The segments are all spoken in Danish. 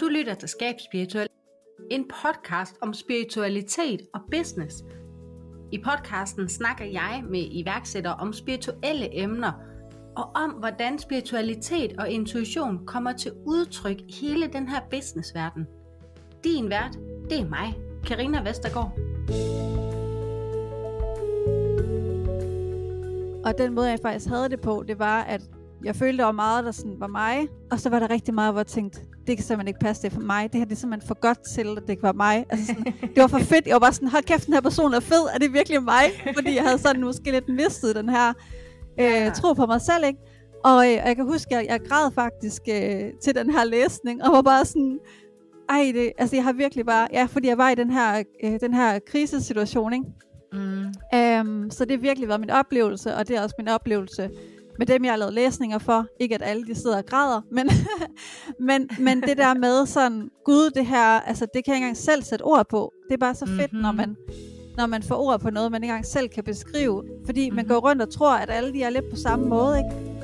Du lytter til Skab Spirituel, en podcast om spiritualitet og business. I podcasten snakker jeg med iværksættere om spirituelle emner og om, hvordan spiritualitet og intuition kommer til udtryk i hele den her businessverden. Din vært, det er mig, Karina Vestergaard. Og den måde, jeg faktisk havde det på, det var, at jeg følte, der var meget, der sådan var mig. Og så var der rigtig meget, hvor jeg tænkte, det kan simpelthen ikke passe, det for mig. Det her det er simpelthen for godt til, at det kan være mig. Altså sådan, det var for fedt. Jeg var bare sådan, hold kæft, den her person er fed. Er det virkelig mig? Fordi jeg havde sådan måske lidt mistet den her øh, ja. tro på mig selv, ikke? Og, øh, og jeg kan huske, at jeg, jeg græd faktisk øh, til den her læsning, og var bare sådan, ej, det, altså jeg har virkelig bare, ja, fordi jeg var i den her, øh, den her krisesituation, ikke? Mm. Um, så det har virkelig været min oplevelse, og det er også min oplevelse med dem, jeg har lavet læsninger for. Ikke at alle de sidder og græder, men, men, men det der med sådan, gud, det her, altså det kan jeg ikke engang selv sætte ord på. Det er bare så fedt, mm-hmm. når man når man får ord på noget, man ikke engang selv kan beskrive. Fordi mm-hmm. man går rundt og tror, at alle de er lidt på samme måde, ikke?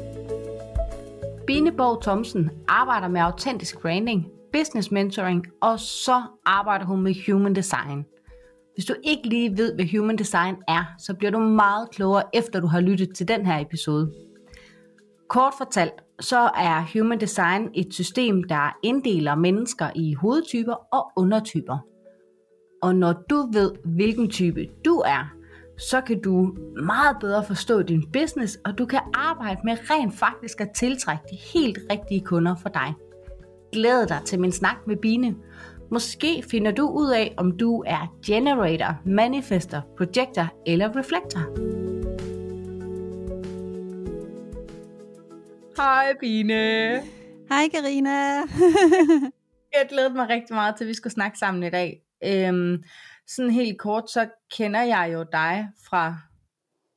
Bineborg Thomsen arbejder med autentisk branding, business mentoring, og så arbejder hun med human design. Hvis du ikke lige ved, hvad human design er, så bliver du meget klogere, efter du har lyttet til den her episode. Kort fortalt, så er human design et system, der inddeler mennesker i hovedtyper og undertyper. Og når du ved, hvilken type du er, så kan du meget bedre forstå din business, og du kan arbejde med rent faktisk at tiltrække de helt rigtige kunder for dig. Glæd dig til min snak med Bine. Måske finder du ud af, om du er generator, manifester, projector eller reflector. Hej Bine. Hej Karina. jeg glæder mig rigtig meget til, at vi skal snakke sammen i dag. Øhm, sådan helt kort, så kender jeg jo dig fra,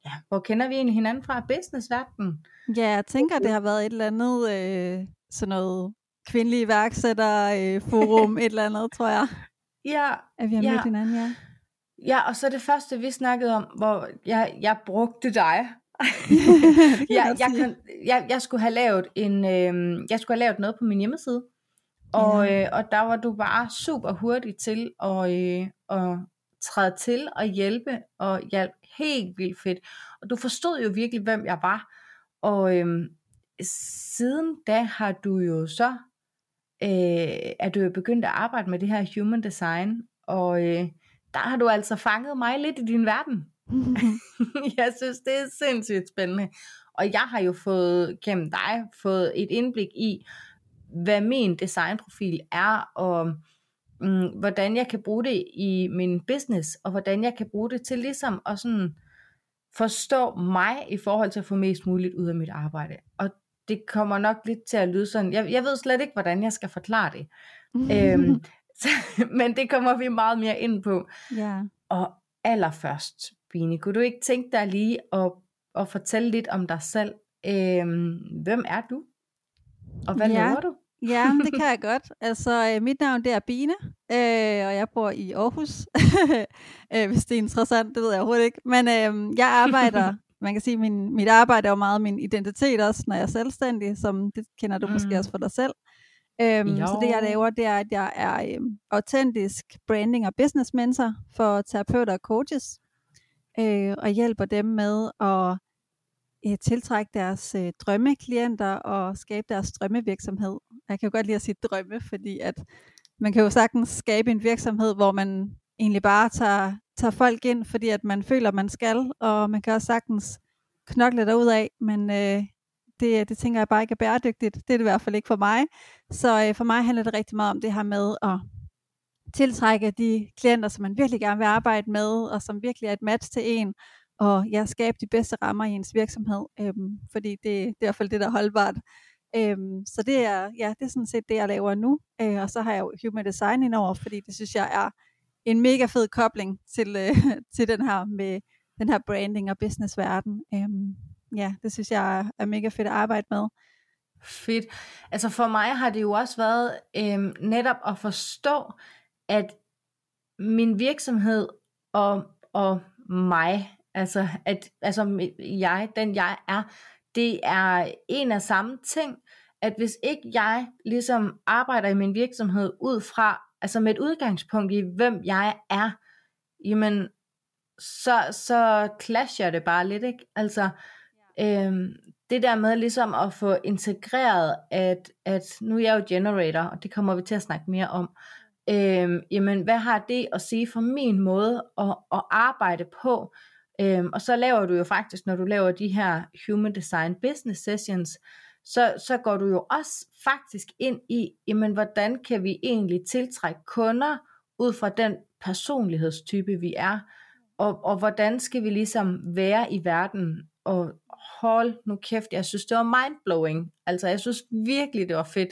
ja, hvor kender vi egentlig hinanden fra? Businessverdenen. Ja, jeg tænker, det har været et eller andet, øh, sådan noget kvindelige iværksætter øh, forum, et eller andet, tror jeg. Ja. At vi har ja. mødt hinanden, ja. Ja, og så det første, vi snakkede om, hvor jeg, jeg brugte dig. jeg, jeg, kan, jeg, jeg, skulle have lavet en, øh, jeg skulle have lavet noget på min hjemmeside. Og, ja. øh, og der var du bare super hurtig til at, øh, at træde til og hjælpe, og hjælp helt vildt fedt. Og du forstod jo virkelig, hvem jeg var. Og øh, siden da har du jo så, øh, er du jo begyndt at arbejde med det her human design, og øh, der har du altså fanget mig lidt i din verden. jeg synes, det er sindssygt spændende. Og jeg har jo fået gennem dig fået et indblik i, hvad min designprofil er, og mm, hvordan jeg kan bruge det i min business, og hvordan jeg kan bruge det til ligesom at sådan forstå mig i forhold til at få mest muligt ud af mit arbejde. Og det kommer nok lidt til at lyde sådan, jeg, jeg ved slet ikke, hvordan jeg skal forklare det. øhm, så, men det kommer vi meget mere ind på. Ja. Og allerførst, Bine, kunne du ikke tænke dig lige at, at fortælle lidt om dig selv? Øhm, hvem er du? Og hvad ja. laver du? Ja, det kan jeg godt. Altså, øh, mit navn det er Bine, øh, og jeg bor i Aarhus. øh, hvis det er interessant, det ved jeg overhovedet ikke. Men øh, jeg arbejder, man kan sige, min, mit arbejde er jo meget min identitet også, når jeg er selvstændig, som det kender du mm. måske også for dig selv. Øhm, så det jeg laver, det er, at jeg er øhm, autentisk branding og business mentor for terapeuter og coaches, øh, og hjælper dem med at øh, tiltrække deres øh, drømmeklienter og skabe deres drømmevirksomhed. Jeg kan jo godt lide at sige drømme, fordi at man kan jo sagtens skabe en virksomhed, hvor man egentlig bare tager, tager folk ind, fordi at man føler, man skal, og man kan også sagtens knokle derud af, men øh, det, det tænker jeg bare ikke er bæredygtigt. Det er det i hvert fald ikke for mig. Så øh, for mig handler det rigtig meget om det her med at tiltrække de klienter, som man virkelig gerne vil arbejde med, og som virkelig er et match til en, og ja, skabe de bedste rammer i ens virksomhed, øhm, fordi det, det er i hvert fald det, der er holdbart. Øhm, så det er, ja, det er sådan set det, jeg laver nu. Øh, og så har jeg jo Human Design indover, fordi det synes jeg er en mega fed kobling til, øh, til den her med den her branding og businessverden. Øhm, ja, det synes jeg er mega fedt at arbejde med. Fedt. Altså for mig har det jo også været øhm, netop at forstå, at min virksomhed og, og mig Altså, at altså, jeg, den jeg er, det er en af samme ting, at hvis ikke jeg ligesom arbejder i min virksomhed ud fra, altså med et udgangspunkt i, hvem jeg er, jamen, så, så clasher det bare lidt, ikke? Altså, øhm, det der med ligesom at få integreret, at, at nu er jeg jo generator, og det kommer vi til at snakke mere om, øhm, jamen hvad har det at sige for min måde at, at arbejde på? Øhm, og så laver du jo faktisk, når du laver de her Human Design Business Sessions, så, så går du jo også faktisk ind i, jamen hvordan kan vi egentlig tiltrække kunder ud fra den personlighedstype vi er, og, og hvordan skal vi ligesom være i verden, og hold nu kæft, jeg synes det var mindblowing, altså jeg synes virkelig det var fedt.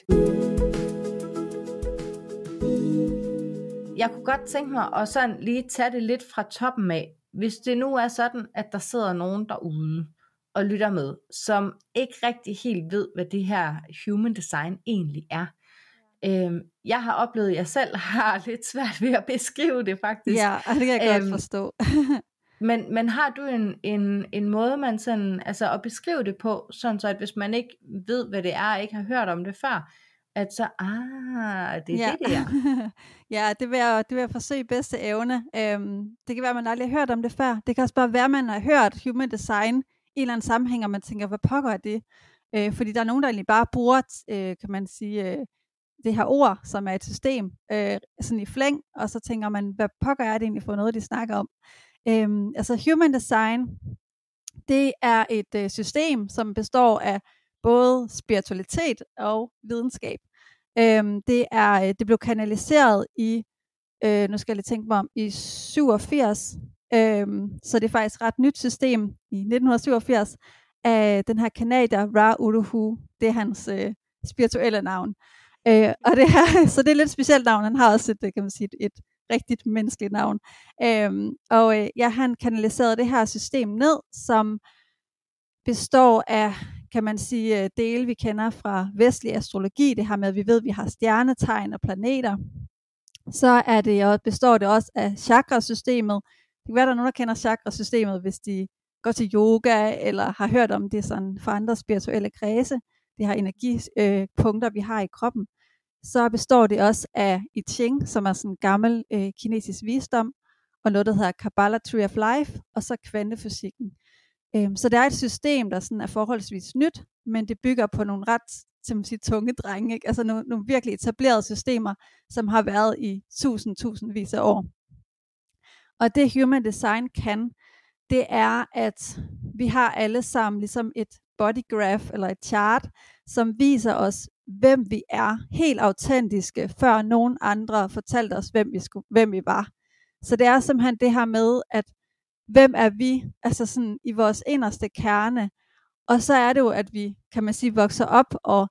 Jeg kunne godt tænke mig at sådan lige tage det lidt fra toppen af, hvis det nu er sådan, at der sidder nogen derude, og lytter med, som ikke rigtig helt ved, hvad det her human design egentlig er. Øhm, jeg har oplevet, at jeg selv har lidt svært ved at beskrive det faktisk. Ja, det kan jeg øhm, godt forstå. men, men har du en, en, en måde, man sådan, altså at beskrive det på, sådan så at hvis man ikke ved, hvad det er, og ikke har hørt om det før, at så, ah, det er ja. det der. ja, det vil, jeg, det vil jeg forsøge bedste evne. Øhm, det kan være, at man aldrig har hørt om det før. Det kan også bare være, at man har hørt human design en eller anden sammenhæng, og man tænker, hvad pokker er det? Øh, fordi der er nogen, der egentlig bare bruger, øh, kan man sige, øh, det her ord, som er et system, øh, sådan i flæng, og så tænker man, hvad pokker er det egentlig for noget, de snakker om? Øh, altså human design, det er et øh, system, som består af både spiritualitet og videnskab. Øh, det er øh, det blev kanaliseret i, øh, nu skal jeg lige tænke mig om, i 87, Øhm, så det er faktisk et ret nyt system i 1987 af den her kanadier Ra Uruhu. Det er hans øh, spirituelle navn. Øh, og det her, så det er lidt specielt navn. Han har også et, øh, kan man sige, et, et rigtigt menneskeligt navn. Øhm, og øh, ja, han kanaliserede det her system ned, som består af, kan man sige, øh, dele, vi kender fra vestlig astrologi, det her med, at vi ved, at vi har stjernetegn og planeter. Så er det, og består det også af chakrasystemet, det kan være, der er nogen, der kender chakrasystemet, hvis de går til yoga, eller har hørt om det sådan fra andre spirituelle kredse, det her energipunkter, øh, vi har i kroppen. Så består det også af I Ching, som er sådan en gammel øh, kinesisk visdom, og noget, der hedder Kabbalah Tree of Life, og så kvantefysikken. Øhm, så det er et system, der sådan er forholdsvis nyt, men det bygger på nogle ret som man siger, tunge drenge, ikke? altså nogle, nogle virkelig etablerede systemer, som har været i tusind, tusindvis af år. Og det human design kan, det er, at vi har alle sammen ligesom et body graph eller et chart, som viser os, hvem vi er, helt autentiske, før nogen andre fortalte os, hvem vi, skulle, hvem vi var. Så det er simpelthen det her med, at hvem er vi, altså sådan i vores inderste kerne, og så er det jo, at vi, kan man sige, vokser op og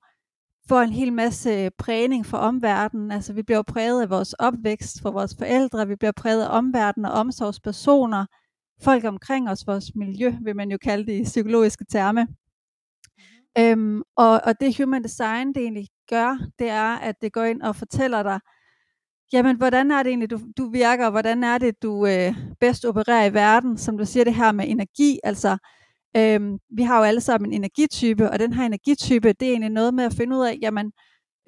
får en hel masse prægning fra omverdenen. Altså vi bliver præget af vores opvækst fra vores forældre, vi bliver præget af omverdenen og omsorgspersoner, folk omkring os, vores miljø, vil man jo kalde det i psykologiske terme. Mm-hmm. Øhm, og, og det human design, det egentlig gør, det er, at det går ind og fortæller dig, jamen hvordan er det egentlig, du, du virker, og hvordan er det, du øh, bedst opererer i verden, som du siger det her med energi, altså Øhm, vi har jo alle sammen en energitype, og den her energitype, det er egentlig noget med at finde ud af, jamen,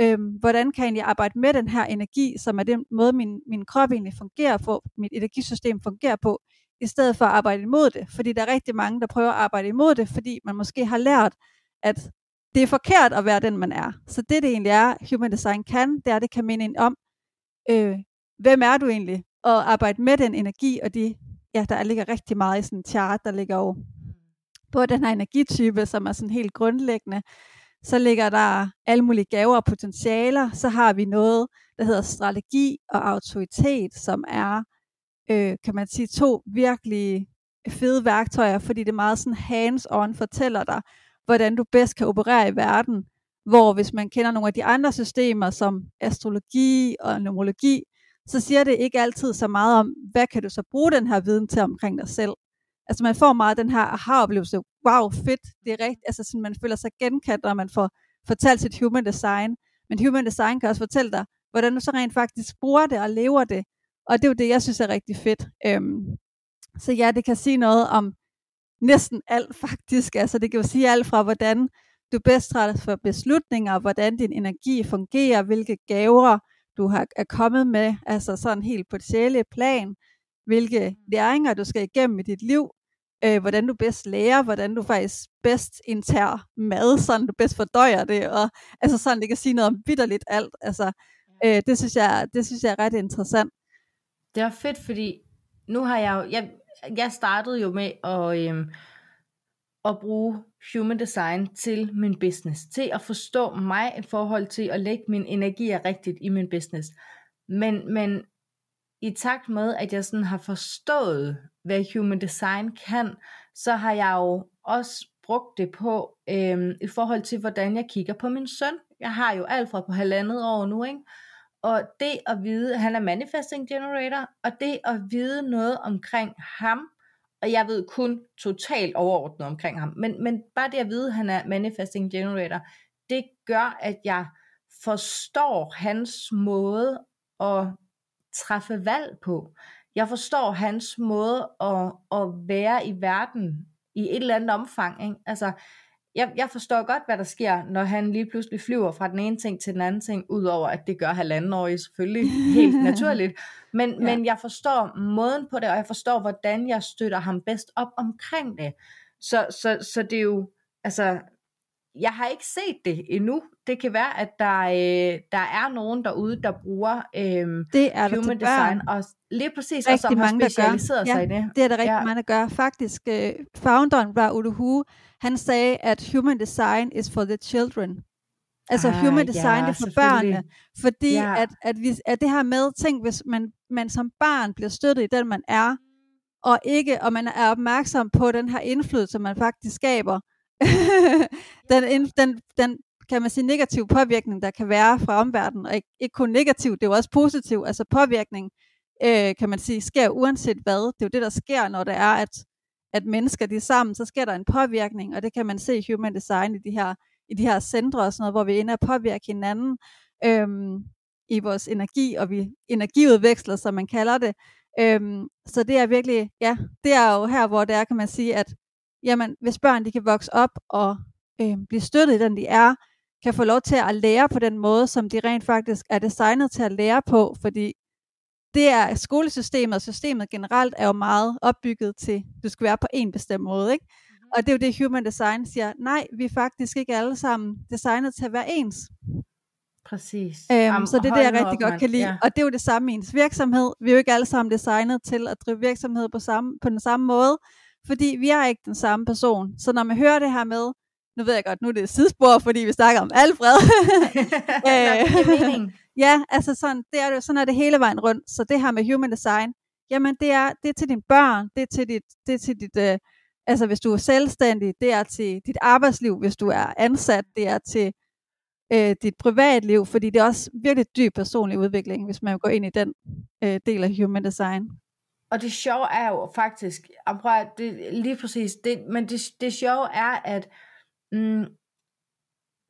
øhm, hvordan kan jeg arbejde med den her energi, som er den måde, min, min krop egentlig fungerer på, mit energisystem fungerer på, i stedet for at arbejde imod det. Fordi der er rigtig mange, der prøver at arbejde imod det, fordi man måske har lært, at det er forkert at være den, man er. Så det, det egentlig er, Human Design kan, det er, det kan minde en om, øh, hvem er du egentlig? Og arbejde med den energi, og de, ja, der ligger rigtig meget i sådan en chart, der ligger jo på den her energitype, som er sådan helt grundlæggende. Så ligger der alle mulige gaver og potentialer. Så har vi noget, der hedder strategi og autoritet, som er, øh, kan man sige, to virkelig fede værktøjer, fordi det er meget sådan hands-on fortæller dig, hvordan du bedst kan operere i verden. Hvor hvis man kender nogle af de andre systemer, som astrologi og numerologi, så siger det ikke altid så meget om, hvad kan du så bruge den her viden til omkring dig selv. Altså man får meget den her aha-oplevelse, wow, fedt, det er rigtigt, altså sådan, man føler sig genkendt, når man får fortalt sit human design. Men human design kan også fortælle dig, hvordan du så rent faktisk bruger det og lever det. Og det er jo det, jeg synes er rigtig fedt. Øhm, Så ja, det kan sige noget om næsten alt faktisk. Altså det kan jo sige alt fra, hvordan du bedst træffer beslutninger, hvordan din energi fungerer, hvilke gaver du har, er kommet med, altså sådan helt på det plan, hvilke mm. læringer du skal igennem i dit liv, øh, hvordan du bedst lærer, hvordan du faktisk bedst indtager mad, sådan du bedst fordøjer det, og altså sådan, det kan sige noget om vidderligt alt. Altså, øh, det, synes jeg, det synes jeg er ret interessant. Det er fedt, fordi nu har jeg jo, jeg, jeg startede jo med at, øhm, at bruge human design til min business, til at forstå mig i forhold til at lægge min energi rigtigt i min business. Men, men i takt med, at jeg sådan har forstået, hvad human design kan, så har jeg jo også brugt det på øhm, i forhold til, hvordan jeg kigger på min søn. Jeg har jo Alfred på halvandet år nu, ikke? Og det at vide, han er manifesting generator, og det at vide noget omkring ham, og jeg ved kun totalt overordnet omkring ham, men, men bare det at vide, at han er manifesting generator, det gør, at jeg forstår hans måde at træffe valg på. Jeg forstår hans måde at, at være i verden i et eller andet omfang. Ikke? Altså, jeg, jeg forstår godt, hvad der sker, når han lige pludselig flyver fra den ene ting til den anden ting, udover at det gør halvandenårige selvfølgelig helt naturligt. Men, ja. men jeg forstår måden på det, og jeg forstår, hvordan jeg støtter ham bedst op omkring det. Så, så, så det er jo, altså, jeg har ikke set det endnu. Det kan være, at der, øh, der er nogen derude, der bruger øh, det er human design, og lige præcis, rigtig og som mange, har specialiseret sig ja, i det. det er der rigtig ja. mange, der gør. Faktisk, øh, founderen var Uduhu, han sagde, at human design is for the children. Altså ah, human design ja, er for børnene. Fordi ja. at, at, vi, at det her med, tænk hvis man, man som barn bliver støttet i den, man er, og ikke, og man er opmærksom på den her indflydelse, man faktisk skaber, den, den, den, kan man sige, negativ påvirkning, der kan være fra omverdenen, og ikke, ikke kun negativ, det er jo også positiv, altså påvirkning, øh, kan man sige, sker uanset hvad. Det er jo det, der sker, når det er, at, at mennesker de er sammen, så sker der en påvirkning, og det kan man se i Human Design i de her, i de her centre og sådan noget, hvor vi ender at påvirke hinanden øhm, i vores energi, og vi energiudveksler, som man kalder det. Øhm, så det er virkelig, ja, det er jo her, hvor det er, kan man sige, at jamen, hvis børn de kan vokse op og øh, blive støttet i den, de er, kan få lov til at lære på den måde, som de rent faktisk er designet til at lære på, fordi det er skolesystemet og systemet generelt er jo meget opbygget til, du skal være på en bestemt måde, ikke? Mm-hmm. Og det er jo det, Human Design siger, nej, vi er faktisk ikke alle sammen designet til at være ens. Præcis. Øhm, Jamen, så det er det, jeg rigtig op, godt man. kan lide. Ja. Og det er jo det samme i ens virksomhed. Vi er jo ikke alle sammen designet til at drive virksomhed på, samme, på den samme måde fordi vi er ikke den samme person. Så når man hører det her med, nu ved jeg godt, nu er det sidespor, fordi vi snakker om Alfred. øh, ja, altså sådan, det er, sådan er det hele vejen rundt. Så det her med human design, jamen det er, det er til dine børn, det er til dit, det er til dit øh, altså hvis du er selvstændig, det er til dit arbejdsliv, hvis du er ansat, det er til øh, dit privatliv, fordi det er også virkelig dyb personlig udvikling, hvis man går ind i den øh, del af human design. Og det sjove er jo faktisk, prøv, det, lige præcis, det, men det, det sjove er, at mm,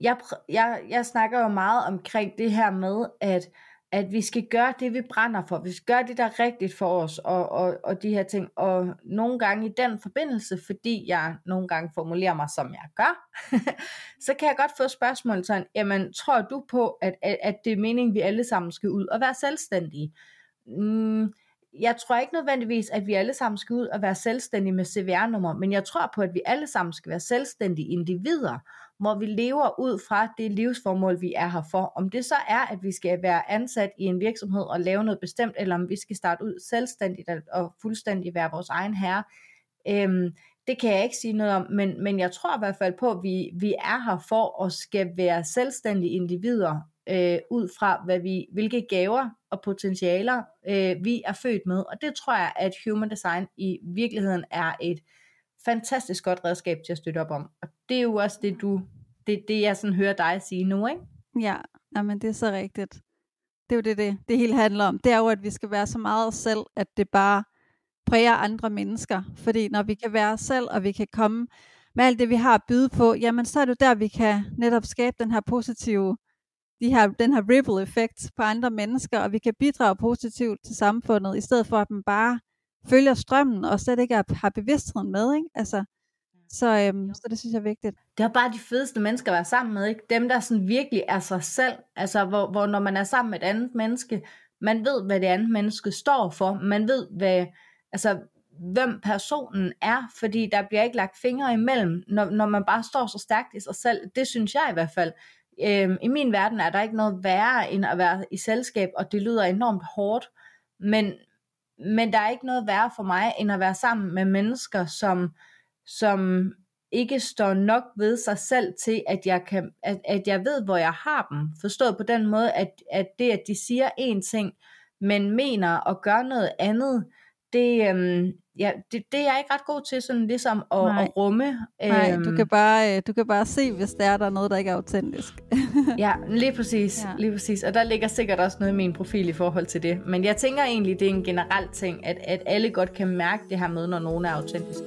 jeg, jeg, jeg snakker jo meget omkring det her med, at, at vi skal gøre det, vi brænder for. Vi skal gøre det, der er rigtigt for os, og, og, og de her ting. Og nogle gange i den forbindelse, fordi jeg nogle gange formulerer mig, som jeg gør, så kan jeg godt få spørgsmål sådan, jamen, tror du på, at, at, at det er meningen, vi alle sammen skal ud og være selvstændige? Mm, jeg tror ikke nødvendigvis, at vi alle sammen skal ud og være selvstændige med CVR-nummer, men jeg tror på, at vi alle sammen skal være selvstændige individer, hvor vi lever ud fra det livsformål, vi er her for. Om det så er, at vi skal være ansat i en virksomhed og lave noget bestemt, eller om vi skal starte ud selvstændigt og fuldstændig være vores egen herre, øhm, det kan jeg ikke sige noget om, men, men jeg tror i hvert fald på, at vi, vi er her for at skal være selvstændige individer, øh, ud fra, hvad vi, hvilke gaver og potentialer øh, vi er født med. Og det tror jeg, at human design i virkeligheden er et fantastisk godt redskab til at støtte op om. Og det er jo også det, du, det, det jeg sådan hører dig sige nu, ikke? Ja, men det er så rigtigt. Det er jo det, det, det hele handler om. Det er jo, at vi skal være så meget os selv, at det bare præger andre mennesker. Fordi når vi kan være os selv, og vi kan komme med alt det, vi har at byde på, jamen så er det der, vi kan netop skabe den her positive de her, den her ripple effekt på andre mennesker, og vi kan bidrage positivt til samfundet, i stedet for at man bare følger strømmen, og slet ikke har bevidstheden med, ikke? Altså, så, øhm, så det synes jeg er vigtigt. Det er bare de fedeste mennesker at være sammen med, ikke? Dem, der sådan virkelig er sig selv. Altså, hvor, hvor når man er sammen med et andet menneske, man ved, hvad det andet menneske står for. Man ved, hvad, altså, hvem personen er, fordi der bliver ikke lagt fingre imellem, når, når man bare står så stærkt i sig selv. Det synes jeg i hvert fald øh, I min verden er der ikke noget værre end at være i selskab, og det lyder enormt hårdt, men, men der er ikke noget værre for mig, end at være sammen med mennesker, som, som ikke står nok ved sig selv til, at jeg, kan, at, at jeg ved, hvor jeg har dem. Forstået på den måde, at, at det, at de siger én ting, men mener og gør noget andet, det, øhm, ja, det, det er jeg ikke ret god til, sådan ligesom at, at rumme. Nej, øhm, du, kan bare, øh, du kan bare se, hvis der er der noget, der ikke er autentisk. ja, lige præcis, ja. lige præcis. Og der ligger sikkert også noget i min profil i forhold til det. Men jeg tænker egentlig, det er en generel ting, at, at alle godt kan mærke det her med, når nogen er autentisk.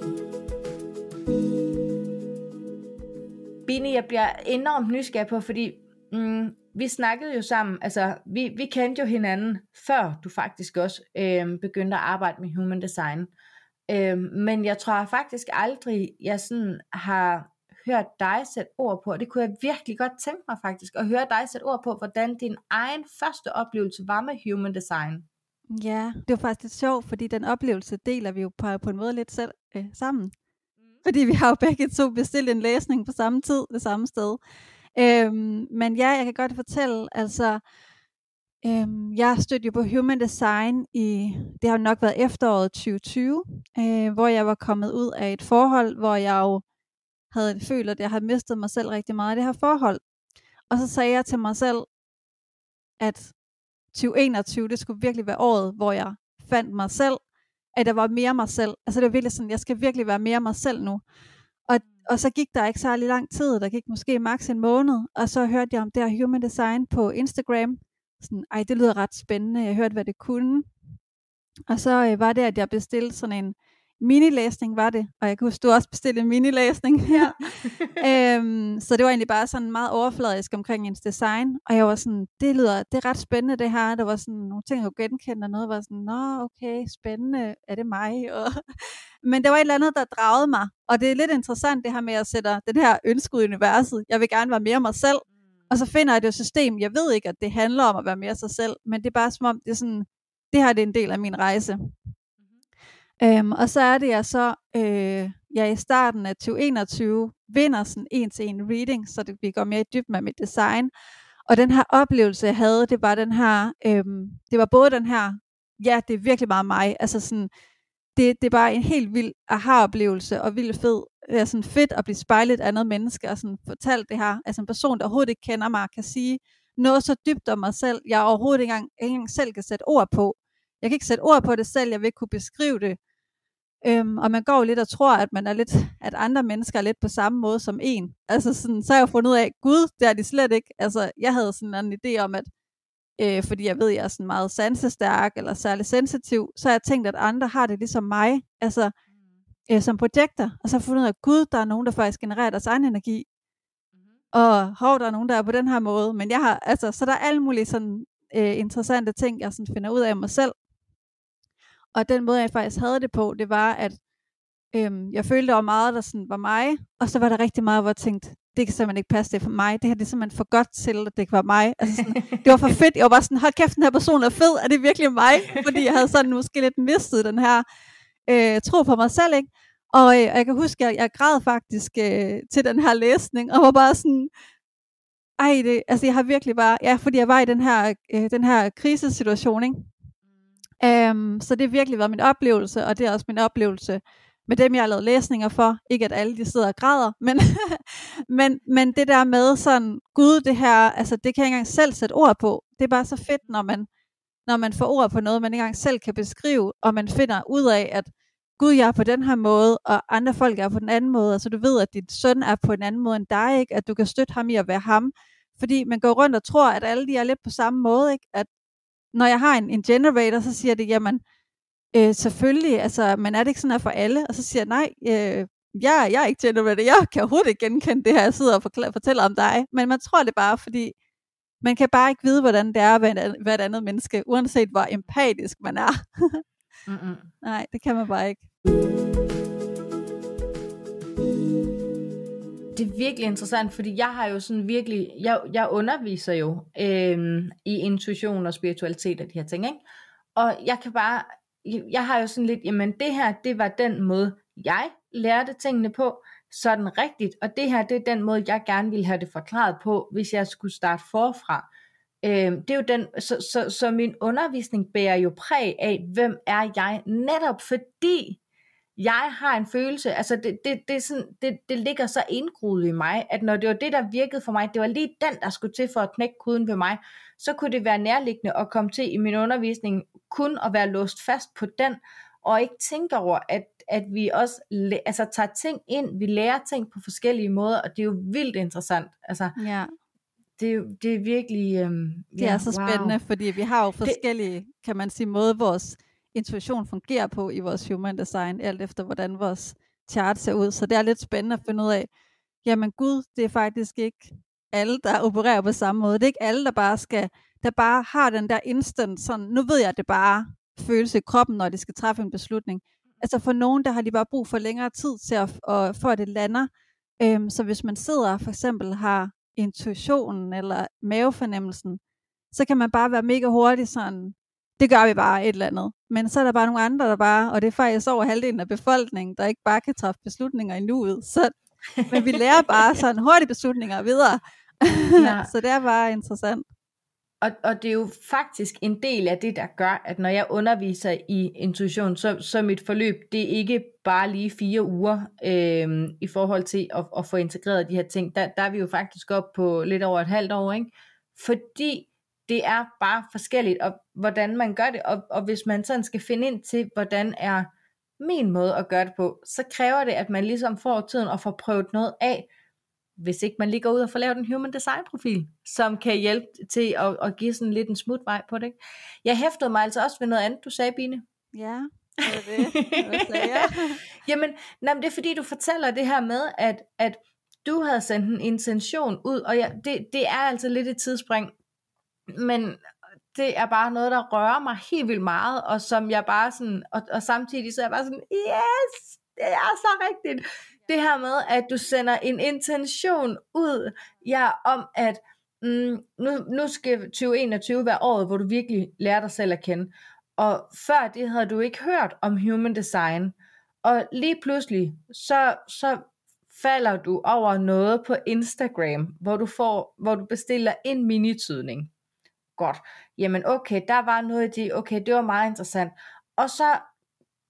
Bini, jeg bliver enormt nysgerrig på, fordi mm, vi snakkede jo sammen, altså vi, vi kendte jo hinanden, før du faktisk også øh, begyndte at arbejde med human design. Øh, men jeg tror faktisk aldrig, jeg sådan har hørt dig sætte ord på, og det kunne jeg virkelig godt tænke mig faktisk, at høre dig sætte ord på, hvordan din egen første oplevelse var med human design. Ja, det var faktisk lidt sjovt, fordi den oplevelse deler vi jo på, på en måde lidt selv øh, sammen. Mm. Fordi vi har jo begge to bestilt en læsning på samme tid, det samme sted. Øhm, men ja, jeg kan godt fortælle, altså, øhm, jeg stødte jo på Human Design i, det har nok været efteråret 2020, øh, hvor jeg var kommet ud af et forhold, hvor jeg jo havde følt, at jeg havde mistet mig selv rigtig meget i det her forhold. Og så sagde jeg til mig selv, at 2021, det skulle virkelig være året, hvor jeg fandt mig selv, at der var mere mig selv. Altså det var virkelig sådan, jeg skal virkelig være mere mig selv nu. Og, og så gik der ikke særlig lang tid, der gik måske maks en måned, og så hørte jeg om det her human design på Instagram. Sådan, ej, det lyder ret spændende, jeg hørte, hvad det kunne. Og så øh, var det, at jeg bestilte sådan en minilæsning var det, og jeg kunne huske, du også bestilte en minilæsning her. øhm, så det var egentlig bare sådan meget overfladisk omkring ens design, og jeg var sådan, det lyder, det er ret spændende det her, der var sådan nogle ting, jeg kunne genkende, og noget var sådan, nå okay, spændende, er det mig? Og Men det var et eller andet, der dragede mig, og det er lidt interessant det her med at sætte den her ønske ud i universet, jeg vil gerne være mere mig selv, og så finder jeg det system, jeg ved ikke, at det handler om at være mere sig selv, men det er bare som om, det er sådan, det her det er en del af min rejse. Øhm, og så er det, jeg så øh, ja, i starten af 2021 vinder sådan en til en reading, så det, vi går mere i dybden med mit design. Og den her oplevelse, jeg havde, det var den her, øhm, det var både den her, ja, det er virkelig meget mig, altså sådan, det, det er bare en helt vild aha-oplevelse, og vild fed, det er sådan fedt at blive spejlet af andet menneske, og sådan fortalt det her, altså en person, der overhovedet ikke kender mig, kan sige noget så dybt om mig selv, jeg overhovedet ikke engang, ikke engang selv kan sætte ord på. Jeg kan ikke sætte ord på det selv, jeg vil ikke kunne beskrive det, Øhm, og man går jo lidt og tror, at man er lidt, at andre mennesker er lidt på samme måde som en. Altså sådan, så har jeg fundet ud af, gud, det er de slet ikke. Altså, jeg havde sådan en idé om, at øh, fordi jeg ved, at jeg er sådan meget sansestærk eller særlig sensitiv, så har jeg tænkt, at andre har det ligesom mig, altså øh, som projekter. Og så har jeg fundet ud af, at gud, der er nogen, der faktisk genererer deres egen energi. Og hov, der er nogen, der er på den her måde. Men jeg har, altså, så der er alle mulige sådan øh, interessante ting, jeg sådan finder ud af mig selv, og den måde, jeg faktisk havde det på, det var, at øhm, jeg følte, der var meget, der sådan var mig, og så var der rigtig meget, hvor jeg tænkte, det kan simpelthen ikke passe, det er for mig. Det her det er simpelthen for godt til, at det ikke var mig. Altså sådan, det var for fedt. Jeg var bare sådan, hold kæft, den her person er fed. Er det virkelig mig? Fordi jeg havde sådan måske lidt mistet den her øh, tro på mig selv. Ikke? Og, øh, og jeg kan huske, at jeg, jeg græd faktisk øh, til den her læsning, og var bare sådan, ej, det, altså jeg har virkelig bare, ja, fordi jeg var i den her, øh, den her krisesituation, ikke? Um, så det har virkelig været min oplevelse, og det er også min oplevelse med dem, jeg har lavet læsninger for. Ikke at alle de sidder og græder, men, men, men det der med sådan, gud, det her, altså det kan jeg ikke engang selv sætte ord på. Det er bare så fedt, når man, når man får ord på noget, man ikke engang selv kan beskrive, og man finder ud af, at Gud, jeg er på den her måde, og andre folk er på den anden måde. Altså du ved, at dit søn er på en anden måde end dig, ikke? at du kan støtte ham i at være ham. Fordi man går rundt og tror, at alle de er lidt på samme måde, ikke? at når jeg har en, en generator, så siger det, jamen, øh, selvfølgelig, altså, men er det ikke sådan her for alle? Og så siger jeg, nej, øh, jeg, jeg er ikke generator, jeg kan overhovedet ikke genkende det her, jeg sidder og fortæller om dig. Men man tror det bare, fordi man kan bare ikke vide, hvordan det er at være et andet menneske, uanset hvor empatisk man er. Mm-mm. Nej, det kan man bare ikke. Det er virkelig interessant, fordi jeg har jo sådan virkelig, jeg, jeg underviser jo øhm, i intuition og spiritualitet og de her ting, ikke? Og jeg kan bare, jeg har jo sådan lidt, jamen det her, det var den måde, jeg lærte tingene på, sådan rigtigt, og det her, det er den måde, jeg gerne ville have det forklaret på, hvis jeg skulle starte forfra. Øh, det er jo den, så, så, så min undervisning bærer jo præg af, hvem er jeg, netop fordi jeg har en følelse, altså det, det, det, er sådan, det, det ligger så indgroet i mig, at når det var det, der virkede for mig, det var lige den, der skulle til for at knække koden ved mig, så kunne det være nærliggende at komme til i min undervisning kun at være låst fast på den, og ikke tænke over, at, at vi også altså, tager ting ind, vi lærer ting på forskellige måder, og det er jo vildt interessant. Altså, ja. det, er det er virkelig... Øhm, det ja, er så spændende, wow. fordi vi har jo forskellige, det, kan man sige, måder, vores intuition fungerer på i vores human design, alt efter hvordan vores chart ser ud. Så det er lidt spændende at finde ud af, jamen Gud, det er faktisk ikke alle, der opererer på samme måde. Det er ikke alle, der bare skal, der bare har den der instant, sådan, nu ved jeg, det bare følelse i kroppen, når de skal træffe en beslutning. Altså for nogen, der har de bare brug for længere tid til at, og, for at det lander. Øhm, så hvis man sidder for eksempel har intuitionen eller mavefornemmelsen, så kan man bare være mega hurtig sådan, det gør vi bare et eller andet. Men så er der bare nogle andre, der bare, og det er faktisk over halvdelen af befolkningen, der ikke bare kan træffe beslutninger i nuet. Så, men vi lærer bare sådan hurtige beslutninger videre. Ja. så det er bare interessant. Og, og det er jo faktisk en del af det, der gør, at når jeg underviser i intuition, så, så mit forløb, det er ikke bare lige fire uger øh, i forhold til at, at få integreret de her ting. Der, der er vi jo faktisk op på lidt over et halvt år, ikke? Fordi det er bare forskelligt, og hvordan man gør det, og, og hvis man sådan skal finde ind til, hvordan er min måde at gøre det på, så kræver det, at man ligesom får tiden og får prøvet noget af, hvis ikke man lige går ud og får lavet en human design profil, som kan hjælpe til at, at give sådan lidt en smutvej på det. Jeg hæftede mig altså også ved noget andet, du sagde, Bine. Ja, det er det. Jeg? Jamen, nej, det er fordi, du fortæller det her med, at, at du havde sendt en intention ud, og ja, det, det er altså lidt et tidsspring, men det er bare noget, der rører mig helt vildt meget, og som jeg bare sådan, og, og samtidig så er jeg bare sådan, yes, det er så rigtigt. Det her med, at du sender en intention ud, ja, om at mm, nu, nu skal 2021 være året, hvor du virkelig lærer dig selv at kende. Og før det havde du ikke hørt om human design. Og lige pludselig, så, så falder du over noget på Instagram, hvor du, får, hvor du bestiller en minitydning. Godt. Jamen okay, der var noget i det, okay, det var meget interessant. Og så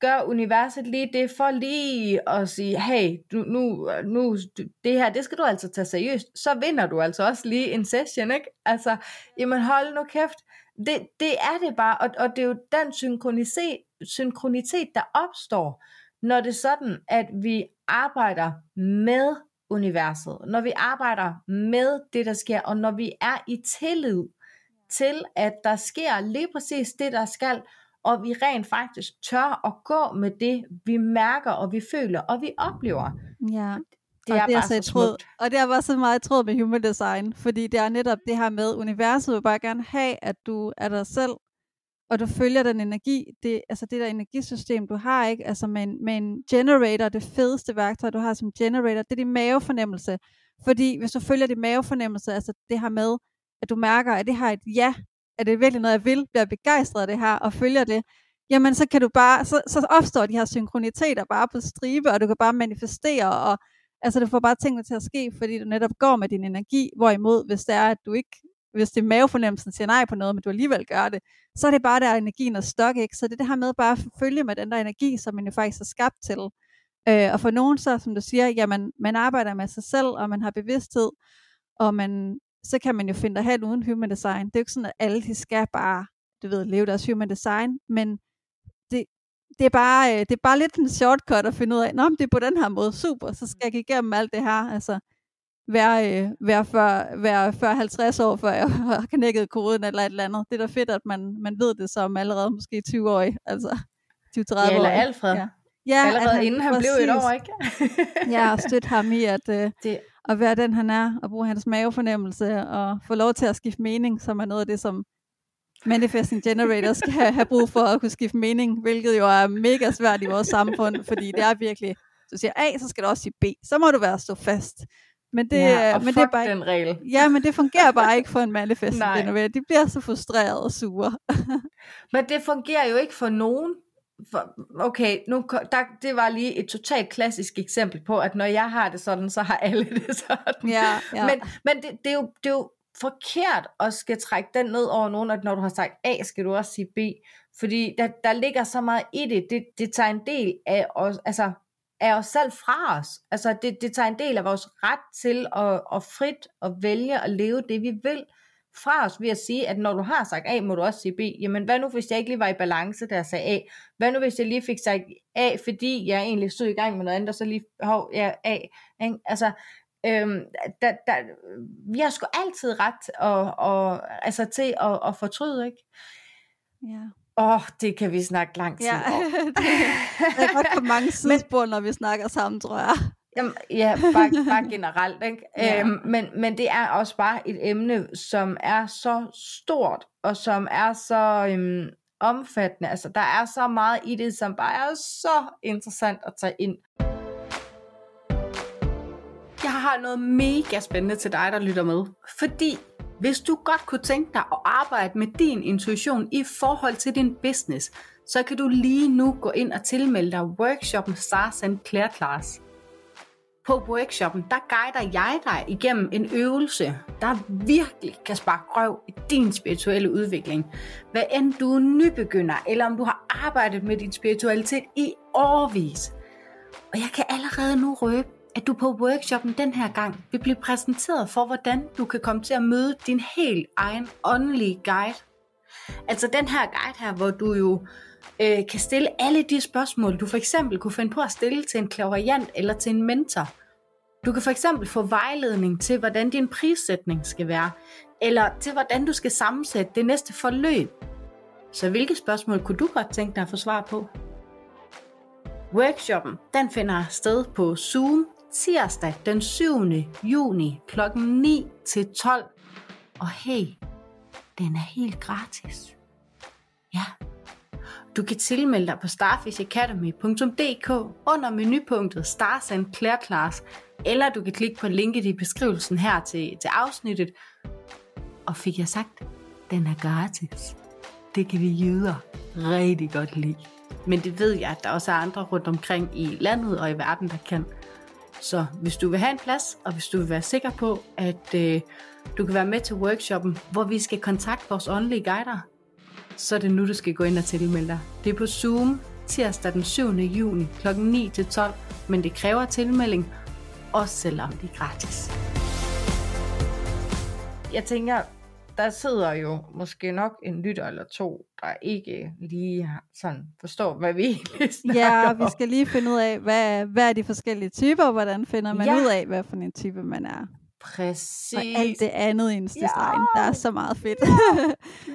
gør universet lige det for lige at sige, hey, du, nu, nu, det her, det skal du altså tage seriøst, så vinder du altså også lige en session, ikke? Altså, jamen hold nu kæft, det, det er det bare, og, og det er jo den synkronitet, synkronitet, der opstår, når det er sådan, at vi arbejder med universet, når vi arbejder med det, der sker, og når vi er i tillid til, at der sker lige præcis det, der skal, og vi rent faktisk tør at gå med det, vi mærker, og vi føler, og vi oplever. Ja. Det er, og det er bare så, så tråd, Og det er bare så meget tråd med human design, fordi det er netop det her med, universet vil bare gerne have, at du er dig selv, og du følger den energi, det, altså det der energisystem, du har, ikke? Altså med en, med en generator, det fedeste værktøj, du har som generator, det er din mavefornemmelse. Fordi hvis du følger din mavefornemmelse, altså det her med, at du mærker, at det har et ja, at det virkelig noget, jeg vil, bliver begejstret af det her, og følger det, jamen så kan du bare, så, så opstår de her synkroniteter bare på stribe, og du kan bare manifestere, og altså du får bare tingene til at ske, fordi du netop går med din energi, hvorimod hvis det er, at du ikke, hvis det er mavefornemmelsen siger nej på noget, men du alligevel gør det, så er det bare der energien er stok, ikke? Så det er det her med bare at følge med den der energi, som man jo faktisk er skabt til. Øh, og for nogen så, som du siger, jamen man arbejder med sig selv, og man har bevidsthed, og man så kan man jo finde dig hen uden human design. Det er jo ikke sådan, at alle de skal bare, du ved, leve deres human design, men det, det, er bare, øh, det er bare lidt en shortcut at finde ud af, nå, det er på den her måde, super, så skal jeg gå igennem alt det her, altså være, øh, være, før, være før 50 år, før jeg har knækket koden eller et eller andet. Det er da fedt, at man, man ved det som allerede måske 20 år, altså 20-30 år. Ja, eller Alfred. Ja. Ja, Allerede han, inden han præcis. blev et år, ikke? ja, og støtte ham i at, øh, det, at være den, han er, og bruge hans mavefornemmelse, og få lov til at skifte mening, som er noget af det, som manifesting generators skal have, have brug for at kunne skifte mening, hvilket jo er mega svært i vores samfund, fordi det er virkelig, så siger A, så skal du også sige B. Så må du være stå fast. Men det, ja, men det er bare den regel. Ja, men det fungerer bare ikke for en manifesting generator. De bliver så frustrerede og sure. men det fungerer jo ikke for nogen. Okay, nu, der, det var lige et totalt klassisk eksempel på, at når jeg har det sådan, så har alle det sådan. Ja, ja. Men, men det, det, er jo, det er jo forkert at skal trække den ned over nogen, at når du har sagt A, skal du også sige B. Fordi der, der ligger så meget i det. Det, det tager en del af os, altså, af os selv fra os. Altså det, det tager en del af vores ret til at, at frit at vælge at leve det, vi vil fra os ved at sige, at når du har sagt A, må du også sige B. Jamen hvad nu, hvis jeg ikke lige var i balance, da jeg sagde A? Hvad nu, hvis jeg lige fik sagt A, fordi jeg egentlig stod i gang med noget andet, og så lige, hov, ja, A. Ikke? Altså, øhm, der, der, vi har sgu altid ret og, og, altså, til at, at fortryde, ikke? Ja. Åh, oh, det kan vi snakke lang tid ja, om. det, der er godt på mange sidespor, når vi snakker sammen, tror jeg. Jamen, ja, bare, bare generelt. Ikke? Ja. Øhm, men, men det er også bare et emne, som er så stort, og som er så øhm, omfattende. Altså, der er så meget i det, som bare er så interessant at tage ind. Jeg har noget mega spændende til dig, der lytter med. Fordi hvis du godt kunne tænke dig at arbejde med din intuition i forhold til din business, så kan du lige nu gå ind og tilmelde dig workshoppen Stars and Clear Class. På workshoppen, der guider jeg dig igennem en øvelse, der virkelig kan sparke røv i din spirituelle udvikling. Hvad end du er nybegynder, eller om du har arbejdet med din spiritualitet i årvis. Og jeg kan allerede nu røbe, at du på workshoppen den her gang vil blive præsenteret for, hvordan du kan komme til at møde din helt egen åndelige guide. Altså den her guide her, hvor du jo øh, kan stille alle de spørgsmål, du for eksempel kunne finde på at stille til en klaverjant eller til en mentor. Du kan for eksempel få vejledning til, hvordan din prissætning skal være, eller til, hvordan du skal sammensætte det næste forløb. Så hvilke spørgsmål kunne du godt tænke dig at få svar på? Workshoppen den finder sted på Zoom tirsdag den 7. juni kl. 9 til 12. Og hey, den er helt gratis. Ja. Du kan tilmelde dig på starfishacademy.dk under menupunktet Stars and Clear Class, eller du kan klikke på linket i beskrivelsen her til, til afsnittet. Og fik jeg sagt, den er gratis. Det kan vi jyder rigtig godt lide. Men det ved jeg, at der også er andre rundt omkring i landet og i verden, der kan. Så hvis du vil have en plads, og hvis du vil være sikker på, at øh, du kan være med til workshoppen, hvor vi skal kontakte vores åndelige guider, så er det nu, du skal gå ind og tilmelde dig. Det er på Zoom tirsdag den 7. juni kl. 9-12, men det kræver tilmelding, også selvom det er gratis. Jeg tænker, der sidder jo måske nok en lytter eller to, der ikke lige sådan forstår, hvad vi egentlig snakker Ja, om. vi skal lige finde ud af, hvad, hvad er de forskellige typer, og hvordan finder man Ja. ud af, hvad for en type man er. Præcis. Og alt det andet i ja. stregen. Der er så meget fedt.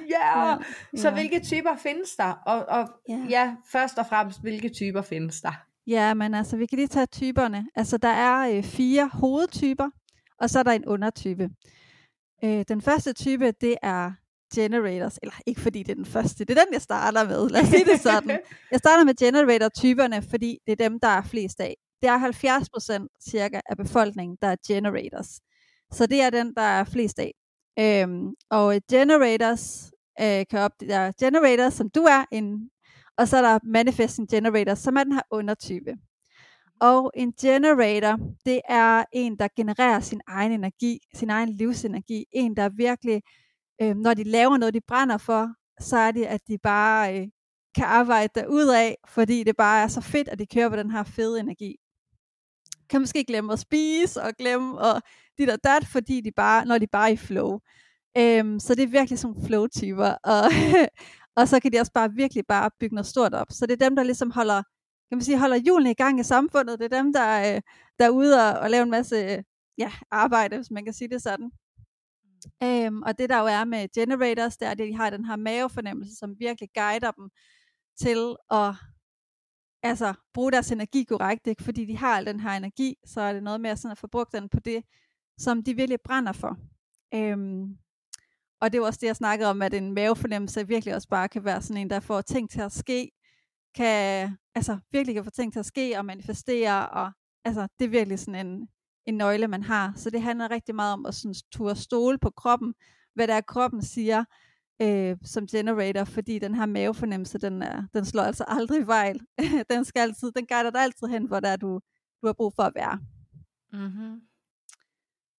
Ja. Ja. Så Ja. hvilke typer findes der? Og, og Ja. ja, først og fremmest, hvilke typer findes der? Ja, men altså, vi kan lige tage typerne. Altså, der er øh, fire hovedtyper, og så er der en undertype. Øh, den første type, det er generators, eller ikke fordi det er den første, det er den, jeg starter med. Lad os sige det sådan. Jeg starter med generator-typerne, fordi det er dem, der er flest af. Det er 70 procent cirka af befolkningen, der er generators. Så det er den, der er flest af. Øhm, og generators øh, kan op, der er generators, som du er, en, og så er der manifesting generators, som er den her undertype. Og en generator, det er en, der genererer sin egen energi, sin egen livsenergi. En, der virkelig, øh, når de laver noget, de brænder for, så er det, at de bare øh, kan arbejde af, fordi det bare er så fedt, at de kører på den her fede energi. Kan måske glemme at spise og glemme at dit og dat, fordi de bare, når de bare er i flow. Øhm, så det er virkelig sådan flow-typer. Og, og så kan de også bare virkelig bare bygge noget stort op. Så det er dem, der ligesom holder, kan man sige, holder hjulene i gang i samfundet. Det er dem, der, øh, der er ude og, og lave en masse ja, arbejde, hvis man kan sige det sådan. Øhm, og det der jo er med generators, det er, at de har den her mavefornemmelse, som virkelig guider dem til at altså, bruge deres energi korrekt, ikke? fordi de har al den her energi, så er det noget med at, sådan at få brugt den på det, som de virkelig brænder for. Øhm, og det er også det, jeg snakkede om, at en mavefornemmelse virkelig også bare kan være sådan en, der får ting til at ske, kan, altså virkelig kan få ting til at ske og manifestere, og altså det er virkelig sådan en, en nøgle, man har. Så det handler rigtig meget om at sådan, turde stole på kroppen, hvad der er, kroppen siger øh, som generator, fordi den her mavefornemmelse, den, er, den slår altså aldrig fejl. den skal altid, den guider dig altid hen, hvor der du, du har brug for at være. Mm-hmm.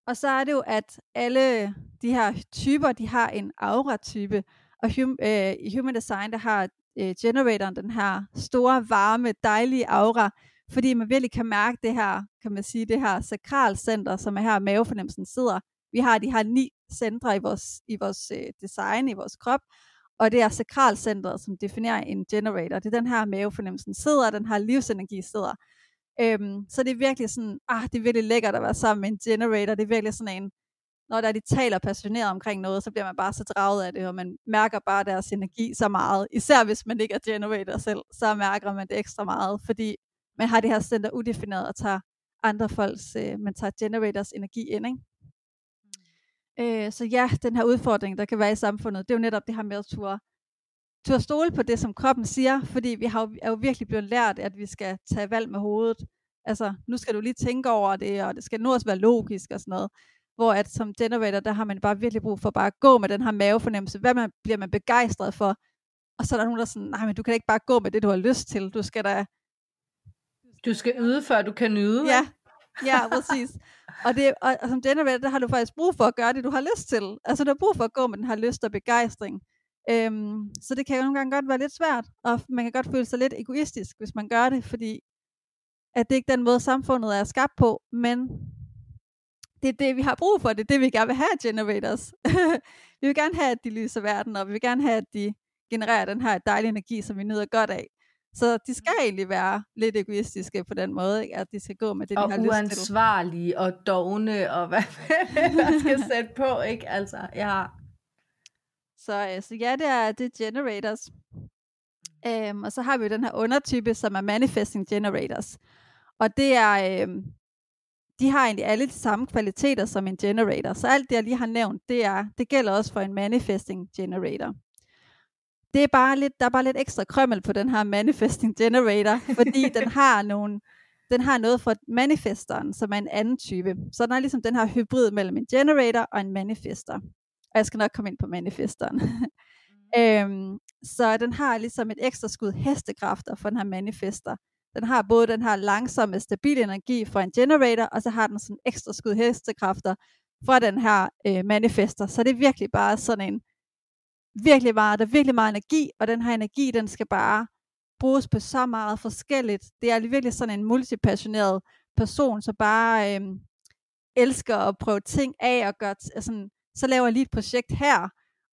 Og så er det jo, at alle de her typer, de har en aura-type, og hum, øh, i Human Design, der har øh, generatoren den her store, varme, dejlige aura, fordi man virkelig kan mærke det her, kan man sige, det her sakralcenter, som er her, mavefornemmelsen sidder. Vi har de her ni centre i vores, i vores øh, design, i vores krop, og det er sakralcentret, som definerer en generator. Det er den her mavefornemmelsen sidder, den her livsenergi sidder. Øhm, så det er virkelig sådan, ah, det er virkelig lækkert at være sammen med en generator. Det er virkelig sådan en, når der de taler passioneret omkring noget, så bliver man bare så draget af det, og man mærker bare deres energi så meget. Især hvis man ikke er generator selv, så mærker man det ekstra meget, fordi man har det her center udefineret og tager andre folks, øh, man tager generators energi ind, ikke? Øh, så ja, den her udfordring, der kan være i samfundet, det er jo netop det her med at turde, turde stole på det, som kroppen siger, fordi vi har jo, er jo virkelig blevet lært, at vi skal tage valg med hovedet. Altså, nu skal du lige tænke over det, og det skal nu også være logisk og sådan noget. Hvor at som generator, der har man bare virkelig brug for bare at gå med den her mavefornemmelse. Hvad man, bliver man begejstret for? Og så er der nogen, der er sådan, nej, men du kan ikke bare gå med det, du har lyst til. Du skal da... Du skal yde, før du kan nyde. Ja, ja præcis. Og, det, og, og som generator, der har du faktisk brug for at gøre det, du har lyst til. Altså, du har brug for at gå med den her lyst og begejstring. Øhm, så det kan jo nogle gange godt være lidt svært, og man kan godt føle sig lidt egoistisk, hvis man gør det, fordi at det ikke er den måde, samfundet er skabt på, men det er det, vi har brug for, det er det, vi gerne vil have generators. vi vil gerne have, at de lyser verden, og vi vil gerne have, at de genererer den her dejlige energi, som vi nyder godt af. Så de skal egentlig være lidt egoistiske på den måde, ikke? at de skal gå med det, og de har lyst til. Og uansvarlige og dogne og hvad man skal sætte på, ikke? Altså, ja. Så, øh, så ja, det er, det er generators. Um, og så har vi jo den her undertype, som er manifesting generators. Og det er, um, de har egentlig alle de samme kvaliteter som en generator. Så alt det, jeg lige har nævnt, det, er, det gælder også for en manifesting generator det er bare lidt, der er bare lidt ekstra krømmel på den her manifesting generator, fordi den har nogle, den har noget for manifesteren, som er en anden type. Så den er ligesom den her hybrid mellem en generator og en manifester. Og jeg skal nok komme ind på manifesteren. Mm. øhm, så den har ligesom et ekstra skud hestekræfter for den her manifester. Den har både den her langsomme, stabile energi fra en generator, og så har den sådan ekstra skud hestekræfter fra den her øh, manifester. Så det er virkelig bare sådan en virkelig meget, der er virkelig meget energi, og den her energi, den skal bare bruges på så meget forskelligt. Det er virkelig sådan en multipassioneret person, så bare øhm, elsker at prøve ting af, og gør altså, så laver jeg lige et projekt her,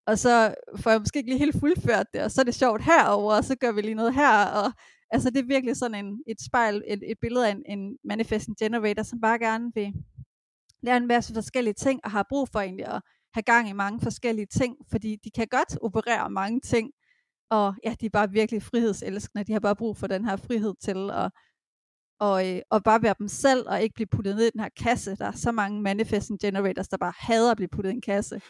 og så får jeg måske ikke lige helt fuldført det, og så er det sjovt herover, og så gør vi lige noget her, og altså det er virkelig sådan en, et spejl, et, et billede af en, en manifesting generator, som bare gerne vil lære en masse forskellige ting, og har brug for egentlig at have gang i mange forskellige ting, fordi de kan godt operere mange ting, og ja, de er bare virkelig frihedselskende. De har bare brug for den her frihed til at og, øh, og bare være dem selv, og ikke blive puttet ned i den her kasse. Der er så mange manifesting generators, der bare hader at blive puttet i en kasse.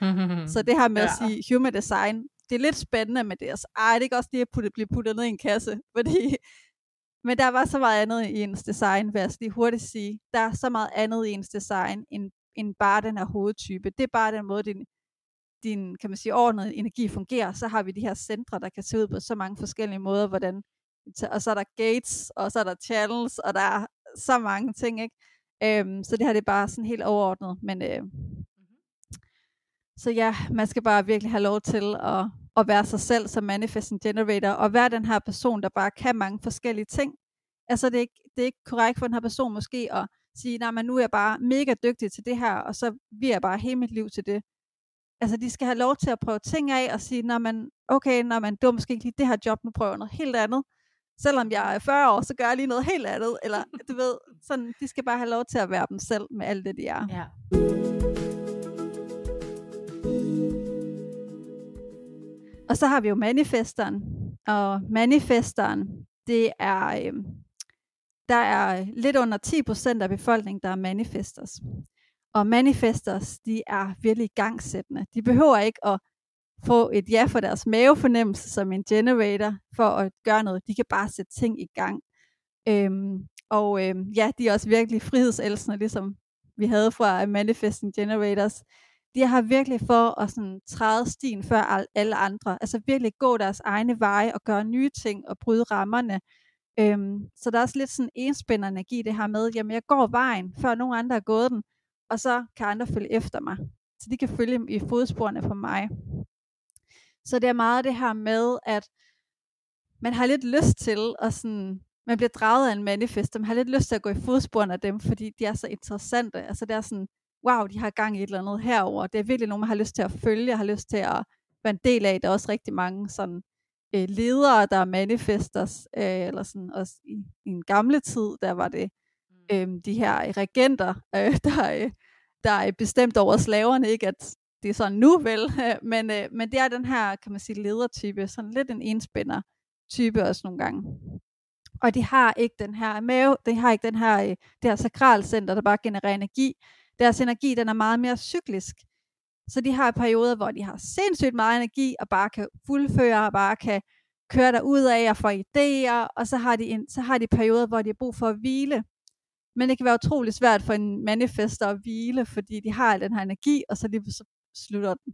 så det her med ja. at sige human design, det er lidt spændende med det. Altså, ej, det er ikke også lige at putte, blive puttet ned i en kasse, fordi men der var så meget andet i ens design, vil jeg lige hurtigt sige. Der er så meget andet i ens design, end end bare den her hovedtype. Det er bare den måde, din, din kan man sige, ordnede energi fungerer. Så har vi de her centre, der kan se ud på så mange forskellige måder, hvordan, og så er der gates, og så er der channels, og der er så mange ting, ikke? Øhm, så det her det er bare sådan helt overordnet, men øh, mm-hmm. så ja, man skal bare virkelig have lov til at, at være sig selv som manifesting generator, og være den her person, der bare kan mange forskellige ting. Altså det er ikke, det er ikke korrekt for den her person måske at sige, nej, men nu er jeg bare mega dygtig til det her, og så vil jeg bare hele mit liv til det. Altså, de skal have lov til at prøve ting af, og sige, nej, men okay, men det var måske ikke lige det her job, nu prøver jeg noget helt andet. Selvom jeg er 40 år, så gør jeg lige noget helt andet. Eller, du ved, sådan, de skal bare have lov til at være dem selv med alt det, de er. Ja. Og så har vi jo manifesteren. Og manifesteren, det er, øh, der er lidt under 10% af befolkningen, der er manifesters. Og manifesters, de er virkelig gangsættende. De behøver ikke at få et ja for deres mavefornemmelse som en generator for at gøre noget. De kan bare sætte ting i gang. Øhm, og øhm, ja, de er også virkelig frihedselskende, ligesom vi havde fra Manifesting Generators. De har virkelig for at sådan, træde stien før alle andre. Altså virkelig gå deres egne veje og gøre nye ting og bryde rammerne. Øhm, så der er også lidt sådan enspændende energi det her med, jamen jeg går vejen, før nogen andre har gået den, og så kan andre følge efter mig. Så de kan følge i fodsporene for mig. Så det er meget det her med, at man har lidt lyst til at sådan, man bliver draget af en manifest, man har lidt lyst til at gå i fodsporene af dem, fordi de er så interessante. Altså det er sådan, wow, de har gang i et eller andet herover. Det er virkelig nogen, man har lyst til at følge, har lyst til at være en del af. Der er også rigtig mange sådan øh, ledere, der er manifesters, øh, eller sådan også i, i en gamle tid, der var det øh, de her regenter, øh, der, øh, der er bestemt over slaverne, ikke at det er sådan nu vel, øh, men, øh, men det er den her, kan man sige, ledertype, sådan lidt en enspænder type også nogle gange. Og de har ikke den her mave, de har ikke den her, øh, det her sakralcenter, der bare genererer energi. Deres energi, den er meget mere cyklisk. Så de har perioder, hvor de har sindssygt meget energi, og bare kan fuldføre, og bare kan køre der ud af og få idéer, og så har, de en, så har de perioder, hvor de har brug for at hvile. Men det kan være utrolig svært for en manifester at hvile, fordi de har al den her energi, og så lige så slutter den.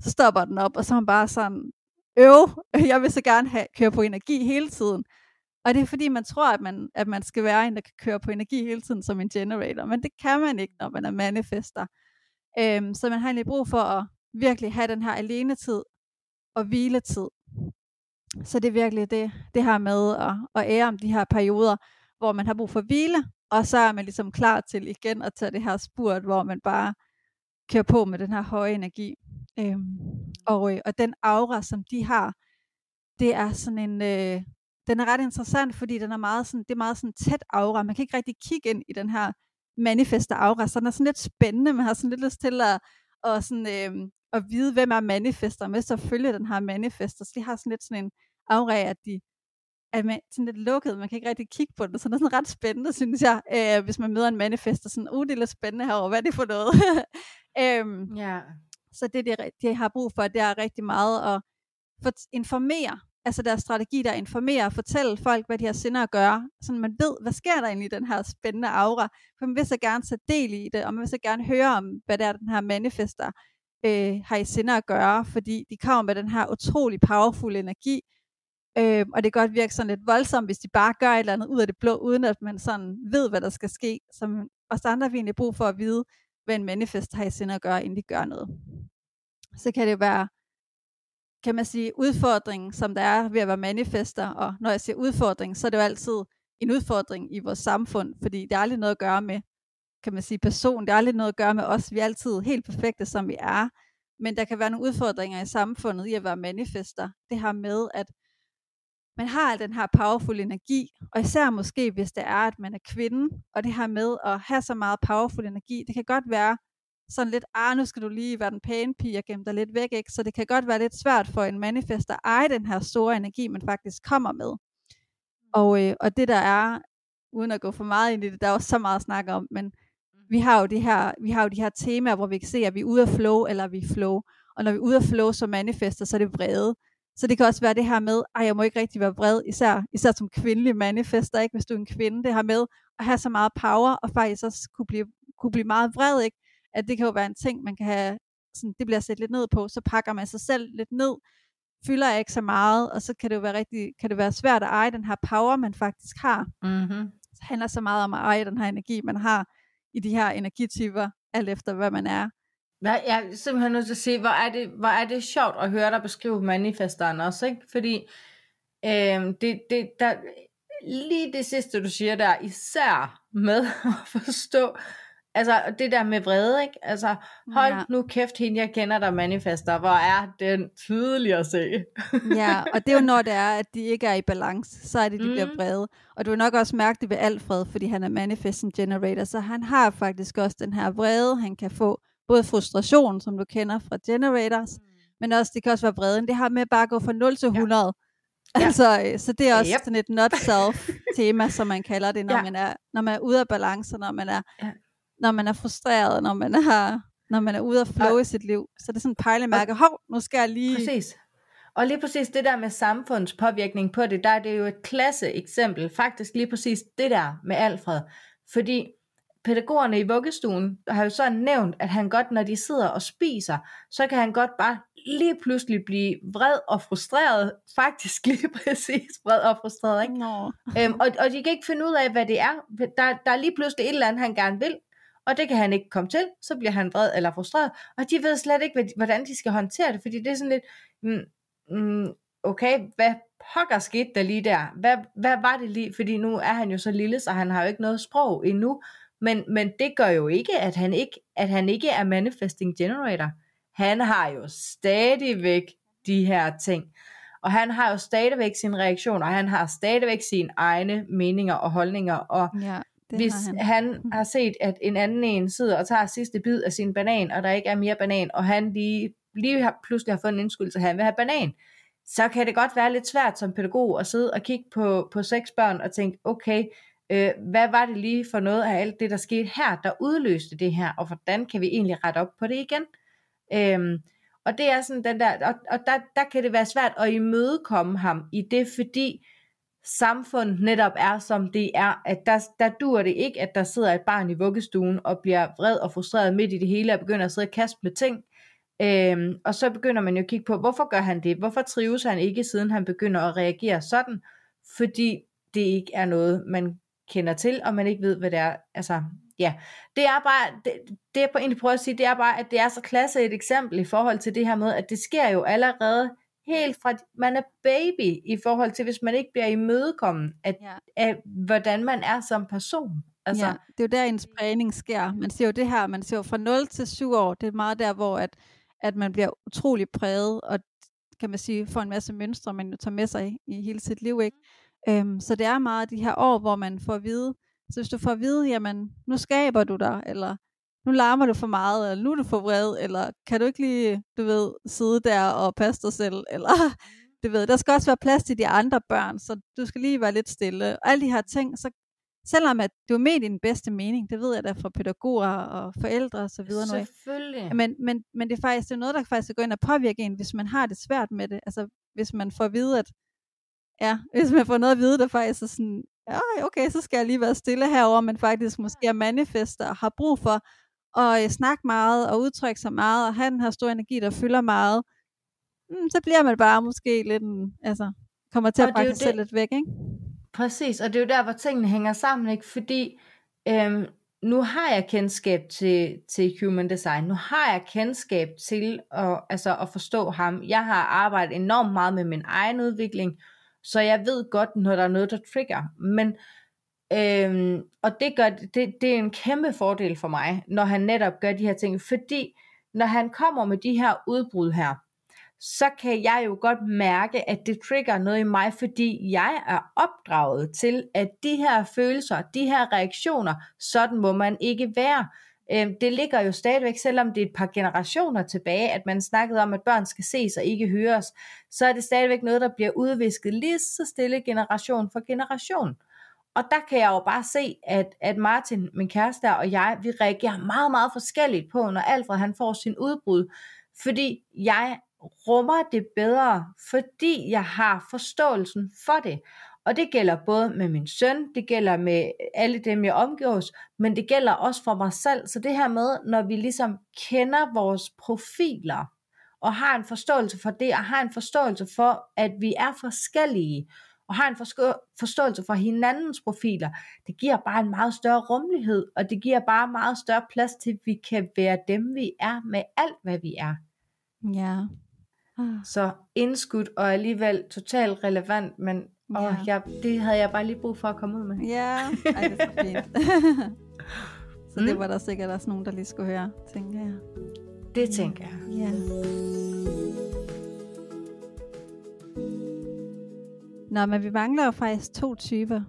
Så stopper den op, og så er man bare sådan, øv, jeg vil så gerne have, køre på energi hele tiden. Og det er fordi, man tror, at man, at man skal være en, der kan køre på energi hele tiden som en generator. Men det kan man ikke, når man er manifester. Øhm, så man har egentlig brug for at virkelig have den her alenetid og hviletid. Så det er virkelig det, det her med at, at ære om de her perioder, hvor man har brug for hvile, og så er man ligesom klar til igen at tage det her spurt, hvor man bare kører på med den her høje energi. Øhm, og, øh, og den aura, som de har, det er sådan en, øh, den er ret interessant, fordi den er meget sådan, det er meget sådan tæt aura. Man kan ikke rigtig kigge ind i den her manifeste aura, så den er sådan lidt spændende. Man har sådan lidt lyst til at, og sådan, øh, at vide, hvem er manifester, med så følge den her manifester. Så de har sådan lidt sådan en aura af, at de er man, sådan lidt lukket, man kan ikke rigtig kigge på det, så det er sådan ret spændende, synes jeg, øh, hvis man møder en manifester, sådan, uh, det er lidt spændende herovre, hvad er det for noget? øhm, ja. Så det, de, de har brug for, det er rigtig meget at for, informere altså deres strategi, der informerer og fortælle folk, hvad de har sinder at gøre, så man ved, hvad sker der egentlig i den her spændende aura, for man vil så gerne tage del i det, og man vil så gerne høre om, hvad det er, den her manifester øh, har i sinder at gøre, fordi de kommer med den her utrolig powerful energi, øh, og det kan godt virke sådan lidt voldsomt, hvis de bare gør et eller andet ud af det blå, uden at man sådan ved, hvad der skal ske, som os andre har vi egentlig brug for at vide, hvad en manifest har i sinde at gøre, inden de gør noget. Så kan det være kan man sige, udfordring, som der er ved at være manifester, og når jeg siger udfordring, så er det jo altid en udfordring i vores samfund, fordi det er aldrig noget at gøre med, kan man sige, person, det er aldrig noget at gøre med os, vi er altid helt perfekte, som vi er, men der kan være nogle udfordringer i samfundet i at være manifester, det her med, at man har al den her powerful energi, og især måske, hvis det er, at man er kvinde, og det her med at have så meget powerful energi, det kan godt være, sådan lidt, ah, nu skal du lige være den pæne pige og gemme dig lidt væk, ikke? Så det kan godt være lidt svært for en manifest at eje den her store energi, man faktisk kommer med. Og, øh, og det der er, uden at gå for meget ind i det, der er også så meget at snakke om, men vi har jo de her, vi har jo de her temaer, hvor vi kan se, at vi er ude af flow, eller vi er flow. Og når vi er ude af flow som manifester, så er det vrede. Så det kan også være det her med, at jeg må ikke rigtig være vred, især, især som kvindelig manifester, ikke? hvis du er en kvinde, det her med at have så meget power, og faktisk også kunne blive, kunne blive meget vred, ikke? at det kan jo være en ting, man kan have, sådan, det bliver sat lidt ned på, så pakker man sig selv lidt ned, fylder ikke så meget, og så kan det jo være rigtig, kan det være svært at eje den her power, man faktisk har. Mm-hmm. Så handler så meget om at eje den her energi, man har i de her energityper, alt efter hvad man er. Ja, jeg er simpelthen nødt til at sige, hvor er det, hvor er det sjovt at høre dig beskrive manifesteren også, ikke? Fordi øh, det, det, der, lige det sidste, du siger der, især med at forstå, Altså det der med vrede, ikke? Altså hold ja. nu kæft, hende jeg kender, der manifester. Hvor er den tydelig at se. ja, og det er jo når det er, at de ikke er i balance, så er det, de mm. bliver vrede. Og du vil nok også mærke det ved Alfred, fordi han er manifesting generator, så han har faktisk også den her vrede, han kan få. Både frustration, som du kender fra generators, mm. men også, det kan også være vreden. Det har med bare at gå fra 0 til 100. Ja. Altså, øh, så det er også yep. sådan et not self tema, som man kalder det, når, ja. man er, når man er ude af balance, når man er ja når man er frustreret, når man har når man er ude og flow og, i sit liv. Så det er sådan en pejlemærke. Hov, nu skal jeg lige... Præcis. Og lige præcis det der med samfundets påvirkning på det, der er det jo et klasse eksempel. Faktisk lige præcis det der med Alfred. Fordi pædagogerne i vuggestuen har jo så nævnt, at han godt, når de sidder og spiser, så kan han godt bare lige pludselig blive vred og frustreret. Faktisk lige præcis vred og frustreret, ikke? Nå. Øhm, og, og de kan ikke finde ud af, hvad det er. Der, der er lige pludselig et eller andet, han gerne vil, og det kan han ikke komme til. Så bliver han vred eller frustreret, og de ved slet ikke, hvordan de skal håndtere det, fordi det er sådan lidt, mm, mm, okay, hvad pokker skete der lige der? Hvad, hvad var det lige? Fordi nu er han jo så lille, så han har jo ikke noget sprog endnu. Men, men det gør jo ikke, at han ikke, at han ikke er manifesting generator. Han har jo stadigvæk de her ting. Og han har jo stadigvæk sin reaktion, og han har stadigvæk sine egne meninger og holdninger. Og ja, hvis har han. han har set, at en anden en sidder og tager sidste bid af sin banan, og der ikke er mere banan, og han lige, lige har, pludselig har fået en indskyldelse, at han vil have banan, så kan det godt være lidt svært som pædagog at sidde og kigge på, på seks børn og tænke, okay, øh, hvad var det lige for noget af alt det, der skete her, der udløste det her, og hvordan kan vi egentlig rette op på det igen? Øhm, og det er sådan den der, og, og der, der kan det være svært at imødekomme ham i det, fordi samfundet netop er som det er, at der, der dur det ikke, at der sidder et barn i vuggestuen og bliver vred og frustreret midt i det hele og begynder at sidde og kaste med ting. Øhm, og så begynder man jo at kigge på, hvorfor gør han det? Hvorfor trives han ikke, siden han begynder at reagere sådan? Fordi det ikke er noget, man kender til, og man ikke ved, hvad det er. Altså, ja, det er bare, det, det jeg på egentlig prøver at sige, det er bare, at det er så klasse et eksempel i forhold til det her med, at det sker jo allerede helt fra, man er baby, i forhold til, hvis man ikke bliver imødekommet af, ja. af hvordan man er som person. Altså, ja, det er jo der, en spredning sker. Man ser jo det her, man ser jo fra 0 til 7 år, det er meget der, hvor at, at man bliver utrolig præget, og kan man sige, får en masse mønstre, man tager med sig i, i hele sit liv, ikke? Øhm, så det er meget de her år, hvor man får at vide, så hvis du får at vide, jamen, nu skaber du dig, eller nu larmer du for meget, eller nu er du for vred, eller kan du ikke lige, du ved, sidde der og passe dig selv, eller du ved, der skal også være plads til de andre børn, så du skal lige være lidt stille. Og alle de her ting, så selvom at du er med i din bedste mening, det ved jeg da fra pædagoger og forældre og så videre. Selvfølgelig. Men, men, men det er faktisk det er noget, der faktisk går ind og påvirke en, hvis man har det svært med det. Altså hvis man får at vide, at Ja, hvis man får noget at vide, der faktisk er sådan, ja, okay, så skal jeg lige være stille herover, men faktisk måske er manifester og har brug for at øh, snakke meget og udtrykke sig meget, og have den her store energi, der fylder meget, mm, så bliver man bare måske lidt, en, altså, kommer til og at brække sig selv lidt væk, ikke? Præcis, og det er jo der, hvor tingene hænger sammen, ikke? Fordi øhm, nu har jeg kendskab til, til human design, nu har jeg kendskab til at, altså, at forstå ham. Jeg har arbejdet enormt meget med min egen udvikling, så jeg ved godt, når der er noget, der trigger. Men, øhm, og det, gør, det, det er en kæmpe fordel for mig, når han netop gør de her ting. Fordi når han kommer med de her udbrud her, så kan jeg jo godt mærke, at det trigger noget i mig, fordi jeg er opdraget til, at de her følelser, de her reaktioner, sådan må man ikke være. Øh, det ligger jo stadigvæk, selvom det er et par generationer tilbage, at man snakkede om, at børn skal ses og ikke høres, så er det stadigvæk noget, der bliver udvisket lige så stille generation for generation. Og der kan jeg jo bare se, at, at Martin, min kæreste og jeg, vi reagerer meget, meget forskelligt på, når Alfred han får sin udbrud. Fordi jeg rummer det bedre, fordi jeg har forståelsen for det. Og det gælder både med min søn, det gælder med alle dem, jeg omgås, men det gælder også for mig selv. Så det her med, når vi ligesom kender vores profiler, og har en forståelse for det, og har en forståelse for, at vi er forskellige, og har en forståelse for hinandens profiler, det giver bare en meget større rummelighed, og det giver bare meget større plads til, at vi kan være dem, vi er, med alt, hvad vi er. Ja. Så indskudt og alligevel totalt relevant, men og ja. jeg, det havde jeg bare lige brug for at komme ud med. Ja, ej, det er så fint. så mm. det var der sikkert også nogen, der lige skulle høre, tænker jeg. Det tænker jeg. Ja. Nå, men vi mangler jo faktisk to typer.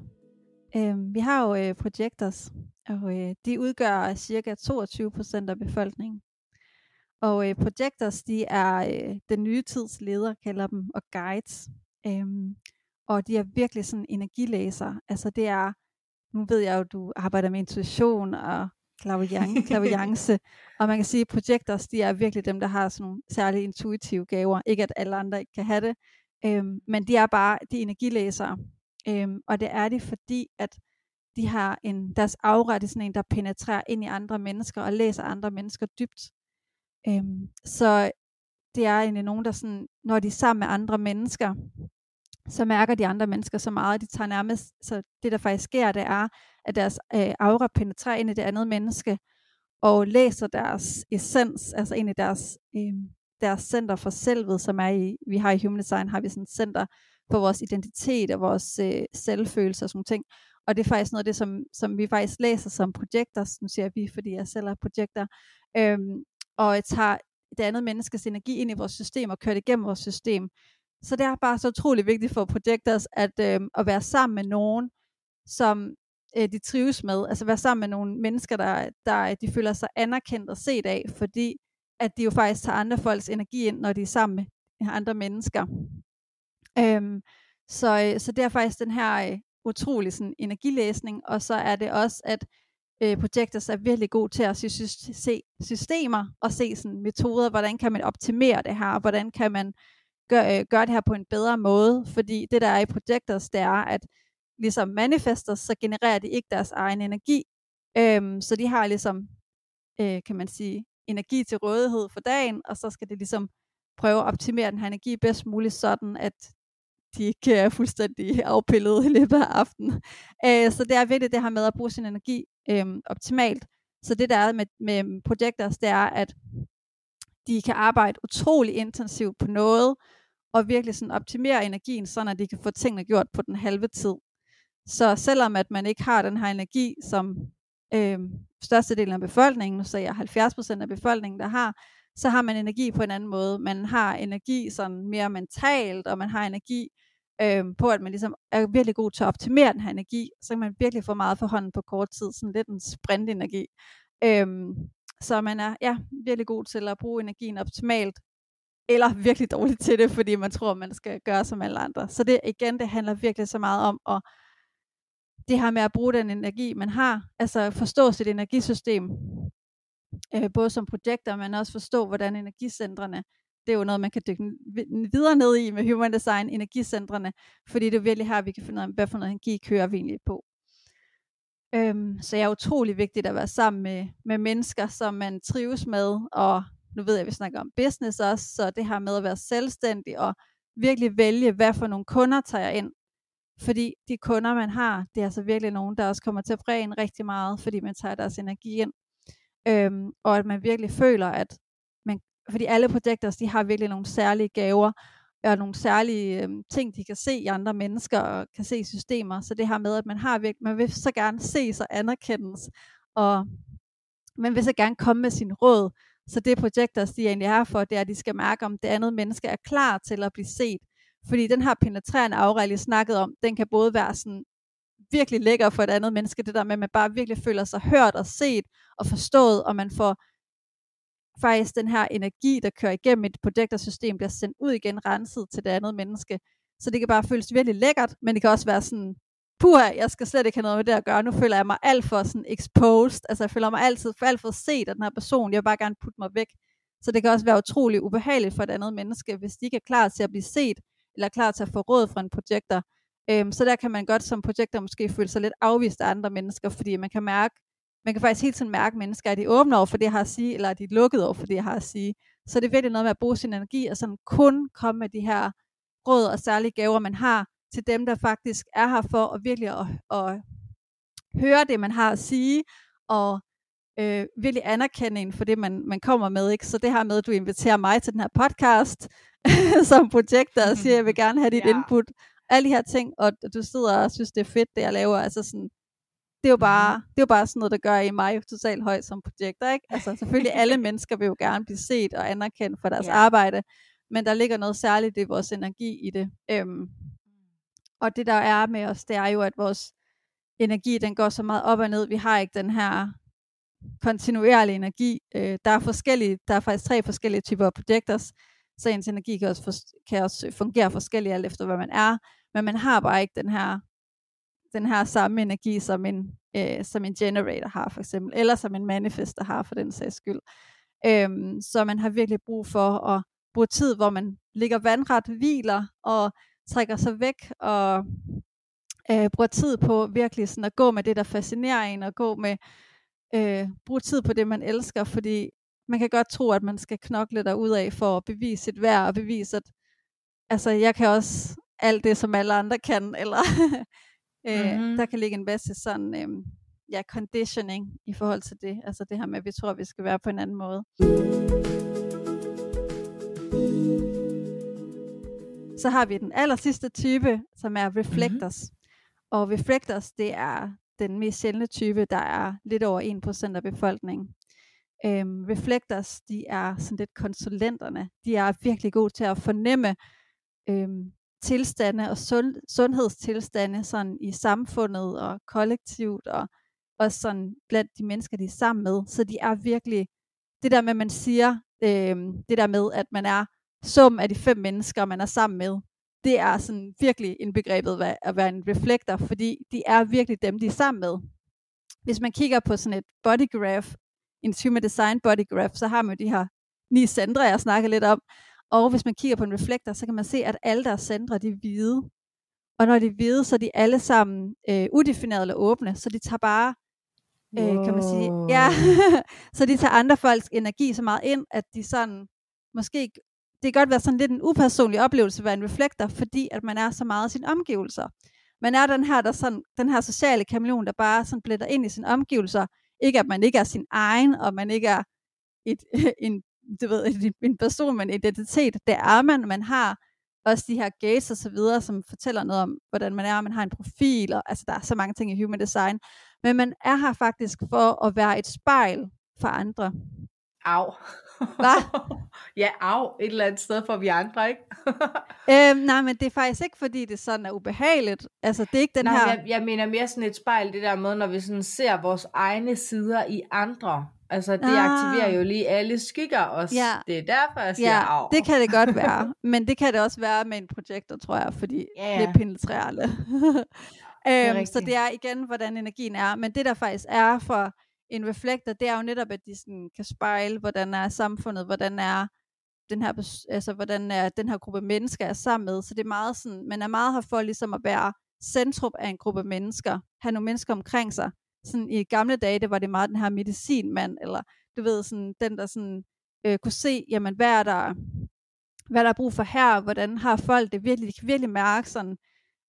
Øhm, vi har jo øh, projectors, og øh, de udgør cirka 22% af befolkningen. Og øh, projectors, de er øh, den nye tids leder, kalder dem, og guides. Øhm, og de er virkelig sådan energilæser. Altså det er, nu ved jeg jo, du arbejder med intuition, og klaviance. og man kan sige, at projectors, de er virkelig dem, der har sådan nogle særlige intuitive gaver. Ikke at alle andre ikke kan have det, øhm, men de er bare de energilæsere. Øhm, og det er det, fordi at de har en, deres aura, det er sådan en, der penetrerer ind i andre mennesker og læser andre mennesker dybt. Øhm, så det er egentlig nogen, der sådan, når de er sammen med andre mennesker, så mærker de andre mennesker så meget, at de tager nærmest, så det der faktisk sker, det er, at deres øh, aura penetrerer ind i det andet menneske, og læser deres essens, altså ind i deres, øh, deres center for selvet, som er i, vi har i Human Design, har vi sådan et center for vores identitet og vores øh, selvfølelse og sådan ting. Og det er faktisk noget af det, som, som vi faktisk læser som projekter, nu siger vi, fordi jeg selv er projekter, øhm, og tager det andet menneskes energi ind i vores system og kører det igennem vores system. Så det er bare så utrolig vigtigt for projectors at, øh, at være sammen med nogen, som øh, de trives med. Altså være sammen med nogle mennesker, der, der de føler sig anerkendt og set af, fordi at de jo faktisk tager andre folks energi ind, når de er sammen med øh, andre mennesker. Øhm, så, øh, så det er faktisk den her øh, utrolig sådan, energilæsning, og så er det også, at øh, Projectors er virkelig god til at sy- se systemer og se sådan, metoder, hvordan kan man optimere det her, hvordan kan man gøre, øh, det her på en bedre måde, fordi det der er i Projectors, det er, at ligesom manifester, så genererer de ikke deres egen energi, øhm, så de har ligesom, øh, kan man sige, energi til rådighed for dagen, og så skal det ligesom prøve at optimere den her energi bedst muligt, sådan at de ikke er fuldstændig afpillet i løbet af aftenen. Øh, så det er virkelig det her med at bruge sin energi øh, optimalt. Så det der er med, med projekter, det er, at de kan arbejde utrolig intensivt på noget, og virkelig sådan optimere energien, så at de kan få tingene gjort på den halve tid. Så selvom at man ikke har den her energi, som øh, størstedelen af befolkningen, nu sagde jeg 70% af befolkningen, der har, så har man energi på en anden måde. Man har energi sådan mere mentalt, og man har energi øh, på, at man ligesom er virkelig god til at optimere den her energi, så kan man virkelig få meget for hånden på kort tid, sådan lidt en sprintenergi. Øh, så man er ja, virkelig god til at bruge energien optimalt, eller virkelig dårligt til det, fordi man tror, man skal gøre som alle andre. Så det igen, det handler virkelig så meget om at det her med at bruge den energi, man har, altså forstå sit energisystem, øh, både som projekter, men også forstå, hvordan energicentrene, det er jo noget, man kan dykke videre ned i med Human Design, energicentrene, fordi det er virkelig her, vi kan finde ud af, hvad for noget energi kører vi egentlig på. Øhm, så det er utrolig vigtigt at være sammen med, med mennesker, som man trives med, og nu ved jeg, at vi snakker om business også, så det her med at være selvstændig og virkelig vælge, hvad for nogle kunder tager jeg ind. Fordi de kunder, man har, det er altså virkelig nogen, der også kommer til at præge en rigtig meget, fordi man tager deres energi ind. Øhm, og at man virkelig føler, at man, fordi alle projekter, de har virkelig nogle særlige gaver, og nogle særlige øhm, ting, de kan se i andre mennesker, og kan se i systemer. Så det her med, at man har virkelig, man vil så gerne ses og anerkendes, og man vil så gerne komme med sin råd. Så det projekter, de egentlig er for, det er, at de skal mærke, om det andet menneske er klar til at blive set. Fordi den her penetrerende aura, jeg snakket om, den kan både være sådan virkelig lækker for et andet menneske, det der med, at man bare virkelig føler sig hørt og set og forstået, og man får faktisk den her energi, der kører igennem et projektorsystem, bliver sendt ud igen, renset til det andet menneske. Så det kan bare føles virkelig lækkert, men det kan også være sådan, puha, jeg skal slet ikke have noget med det at gøre, nu føler jeg mig alt for sådan exposed, altså jeg føler mig altid for alt for set af den her person, jeg vil bare gerne putte mig væk. Så det kan også være utrolig ubehageligt for et andet menneske, hvis de ikke er klar til at blive set, eller klar til at få råd fra en projekter, Øhm, så der kan man godt som projekter måske føle sig lidt afvist af andre mennesker, fordi man kan mærke, man kan faktisk helt tiden mærke, at mennesker er de åbne over for det, jeg har at sige, eller er de lukket over for det, jeg har at sige. Så det er virkelig noget med at bruge sin energi, og sådan kun komme med de her råd og særlige gaver, man har, til dem, der faktisk er her for at virkelig at, at høre det, man har at sige, og øh, virkelig anerkende en for det, man, man kommer med. Ikke? Så det her med, at du inviterer mig til den her podcast som projekter og siger, at jeg vil gerne have dit ja. input, alle de her ting, og du sidder og synes, det er fedt, det jeg laver, altså sådan, det er jo bare, mm. det er jo bare sådan noget, der gør i mig totalt højt som projekter, ikke? Altså selvfølgelig alle mennesker vil jo gerne blive set og anerkendt for deres yeah. arbejde, men der ligger noget særligt i vores energi i det. Øhm, og det der er med os, det er jo, at vores energi, den går så meget op og ned. Vi har ikke den her kontinuerlige energi. Øh, der er forskellige, der er faktisk tre forskellige typer projekter, så ens energi kan også, for, kan også fungere forskelligt alt efter, hvad man er men man har bare ikke den her den her samme energi, som en, øh, som en generator har for eksempel, eller som en manifester har for den sags skyld. Øhm, så man har virkelig brug for at bruge tid, hvor man ligger vandret, hviler og trækker sig væk og øh, bruger tid på virkelig sådan at gå med det, der fascinerer en, og gå med, øh, bruge tid på det, man elsker, fordi man kan godt tro, at man skal knokle der af for at bevise sit værd, og bevise, at altså, jeg kan også alt det, som alle andre kan, eller øh, mm-hmm. der kan ligge en masse sådan, øh, ja, conditioning i forhold til det, altså det her med, at vi tror, at vi skal være på en anden måde. Så har vi den aller sidste type, som er reflectors. Mm-hmm. Og reflectors, det er den mest sjældne type, der er lidt over 1% af befolkningen. Øhm, reflectors, de er sådan lidt konsulenterne. De er virkelig gode til at fornemme øhm, tilstande og sund, sundhedstilstande sådan i samfundet og kollektivt og også sådan blandt de mennesker, de er sammen med. Så de er virkelig, det der med, at man siger, øhm, det der med, at man er sum af de fem mennesker, man er sammen med, det er sådan virkelig indbegrebet at være en reflektor, fordi de er virkelig dem, de er sammen med. Hvis man kigger på sådan et body graph, en human design body graph, så har man jo de her ni centre, jeg snakker lidt om. Og hvis man kigger på en reflektor, så kan man se, at alle deres centre, de er hvide. Og når de er hvide, så er de alle sammen øh, udefinerede eller åbne, så de tager bare, øh, wow. kan man sige, ja, så de tager andre folks energi så meget ind, at de sådan, måske det kan godt være sådan lidt en upersonlig oplevelse at være en reflektor, fordi at man er så meget af sine omgivelser. Man er den her, der sådan, den her sociale kameleon, der bare sådan blætter ind i sine omgivelser. Ikke at man ikke er sin egen, og man ikke er et, en, du ved, en person med en identitet. Det er man. Man har også de her gates og så videre, som fortæller noget om, hvordan man er, man har en profil, og altså der er så mange ting i human design. Men man er her faktisk for at være et spejl for andre. Au. Hvad? ja, af et eller andet sted for vi andre, ikke? øhm, nej, men det er faktisk ikke, fordi det sådan er ubehageligt. Altså, det er ikke den nej, her... Jeg, jeg mener mere sådan et spejl, det der med, når vi sådan ser vores egne sider i andre. Altså, det ah. aktiverer jo lige alle skygger også. Ja. Det er derfor, jeg siger ja, det kan det godt være. men det kan det også være med en projektor, tror jeg, fordi ja, ja. det er penetrerende. øhm, så det er igen, hvordan energien er. Men det der faktisk er for en reflektor, det er jo netop, at de sådan kan spejle, hvordan er samfundet, hvordan er den her, altså, hvordan er den her gruppe mennesker er sammen med. Så det er meget sådan, man er meget her for ligesom at være centrum af en gruppe mennesker, have nogle mennesker omkring sig. Sådan i gamle dage, det var det meget den her medicinmand, eller du ved, sådan, den der sådan, øh, kunne se, jamen, hvad er der, hvad der er brug for her, hvordan har folk det virkelig, de kan virkelig mærke sådan,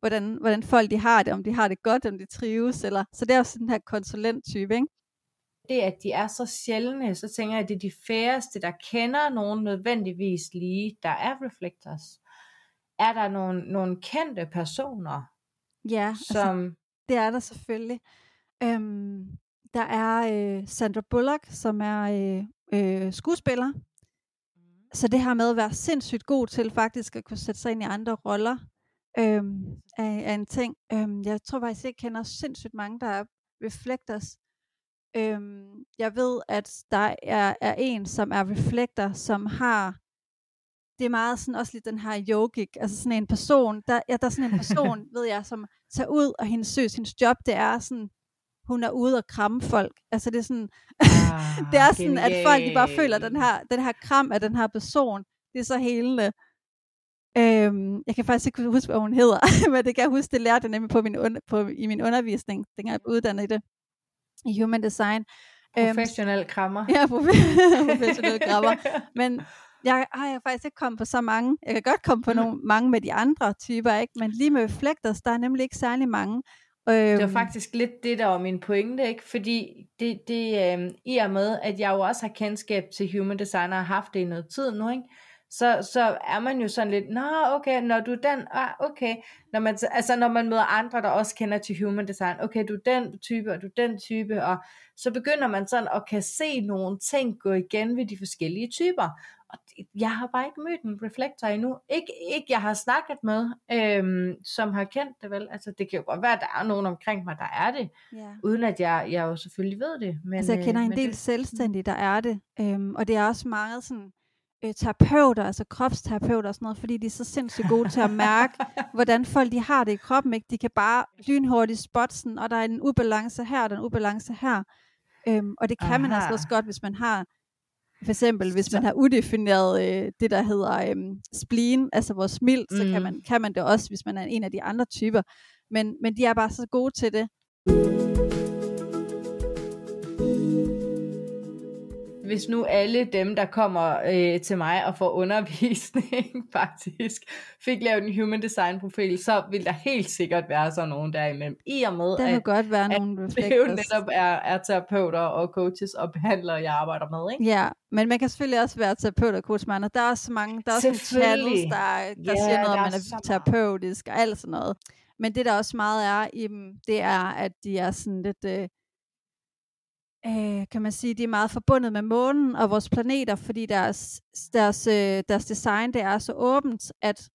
hvordan, hvordan folk de har det, om de har det godt, om de trives, eller, så det er også den her konsulenttype, ikke? Det, at de er så sjældne, så tænker jeg, at det er de færreste, der kender nogen nødvendigvis lige, der er reflectors. Er der nogle, nogle kendte personer, ja, altså, som... Altså, det er der selvfølgelig. Øhm, der er øh, Sandra Bullock, som er øh, øh, skuespiller. Mm. Så det her med at være sindssygt god til faktisk at kunne sætte sig ind i andre roller, øhm, er, er en ting. Øhm, jeg tror faktisk, jeg kender sindssygt mange, der er reflectors. Øhm, jeg ved, at der er, er en, som er reflektor, som har det er meget sådan også lidt den her yogic, altså sådan en person, der, ja, der er sådan en person, ved jeg, som tager ud, og hendes søs, hendes job, det er sådan, hun er ude og kramme folk. Altså det er sådan, ah, det er sådan, at folk de bare føler, den her, den her kram af den her person, det er så helende. Øhm, jeg kan faktisk ikke huske, hvad hun hedder, men det kan jeg huske, det lærte jeg nemlig på min, på, i min undervisning, dengang jeg blev uddannet i det i human design. Øhm, professionel krammer. Ja, professionel krammer. Men jeg har jeg faktisk ikke kommet på så mange. Jeg kan godt komme på nogle, mange med de andre typer, ikke? men lige med reflectors, der er nemlig ikke særlig mange. Øhm, det var faktisk lidt det, der var min pointe, ikke? fordi det, det øh, i og med, at jeg jo også har kendskab til human design og har haft det i noget tid nu, ikke? Så, så er man jo sådan lidt, nå okay, når du er den, ah, okay, når man, altså når man møder andre, der også kender til human design, okay, du er den type, og du er den type, og så begynder man sådan at kan se nogle ting gå igen ved de forskellige typer, og jeg har bare ikke mødt en reflektor endnu, ikke, ikke jeg har snakket med, øhm, som har kendt det vel, altså det kan jo godt være, at der er nogen omkring mig, der er det, yeah. uden at jeg, jeg jo selvfølgelig ved det. Men, altså jeg kender øh, en del det, selvstændige, der er det, øhm, og det er også meget sådan, øh, terapeuter, altså kropsterapeuter og sådan noget, fordi de er så sindssygt gode til at mærke, hvordan folk de har det i kroppen. Ikke? De kan bare lynhurtigt spotte sådan, og der er en ubalance her, og der er en ubalance her. Øhm, og det kan Aha. man altså også godt, hvis man har, for eksempel hvis man har udefineret øh, det, der hedder øh, spleen, altså vores smil, mm. så kan mm. man, kan man det også, hvis man er en af de andre typer. Men, men de er bare så gode til det. Hvis nu alle dem, der kommer øh, til mig og får undervisning, faktisk fik lavet en human design profil, så vil der helt sikkert være sådan nogen der imellem. I og med, der at, godt være at nogle det jo netop er, er terapeuter og coaches og behandlere, jeg arbejder med. Ikke? Ja, men man kan selvfølgelig også være terapeut og coach, man. Der er også mange, der er også channels, der, der yeah, siger noget, om man er terapeutisk og alt sådan noget. Men det der også meget er i dem, det er, at de er sådan lidt... Øh, øh, kan man sige, de er meget forbundet med månen og vores planeter, fordi deres, deres, øh, deres design det er så åbent, at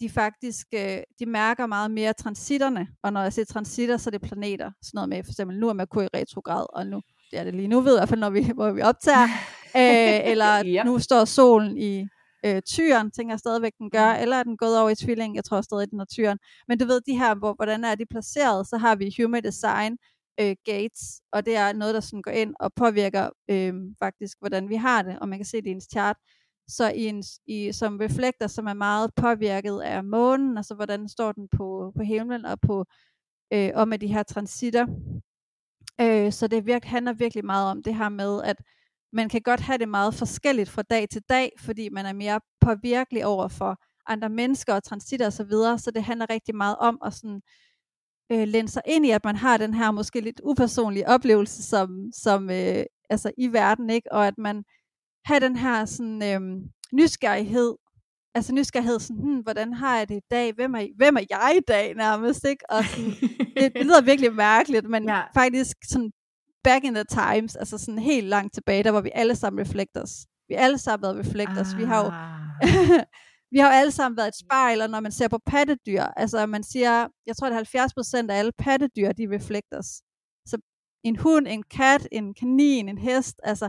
de faktisk øh, de mærker meget mere transitterne, og når jeg siger transitter, så er det planeter. Sådan noget med, for eksempel, nu er Merkur i retrograd, og nu, det er det lige nu, ved i hvert fald, når vi, hvor vi optager, øh, eller ja. nu står solen i øh, tyren, tænker jeg stadigvæk, den gør, mm. eller er den gået over i tvilling, jeg tror stadig, den er tyren. Men du ved, de her, hvor, hvordan er de placeret, så har vi Human Design, øh, gates, og det er noget, der sådan går ind og påvirker øh, faktisk, hvordan vi har det, og man kan se det i ens chart. Så i en, i, som reflekter, som er meget påvirket af månen, altså hvordan står den på, på himlen og på øh, og med de her transitter. Øh, så det virke, handler virkelig meget om det her med, at man kan godt have det meget forskelligt fra dag til dag, fordi man er mere påvirkelig over for andre mennesker og transitter osv., så, videre, så det handler rigtig meget om at sådan, øh, læne sig ind i, at man har den her måske lidt upersonlige oplevelse som, som øh, altså i verden, ikke? og at man har den her sådan, øh, nysgerrighed, altså nysgerrighed, sådan, hmm, hvordan har jeg det i dag, hvem er, hvem er jeg i dag nærmest, ikke? og sådan, det, det lyder virkelig mærkeligt, men ja. faktisk sådan back in the times, altså sådan helt langt tilbage, der var vi alle sammen reflectors. Vi alle sammen været reflectors. Ah. Vi har jo ah. vi har jo alle sammen været et spejl, og når man ser på pattedyr, altså man siger, jeg tror, at 70% af alle pattedyr, de reflekters. Så en hund, en kat, en kanin, en hest, altså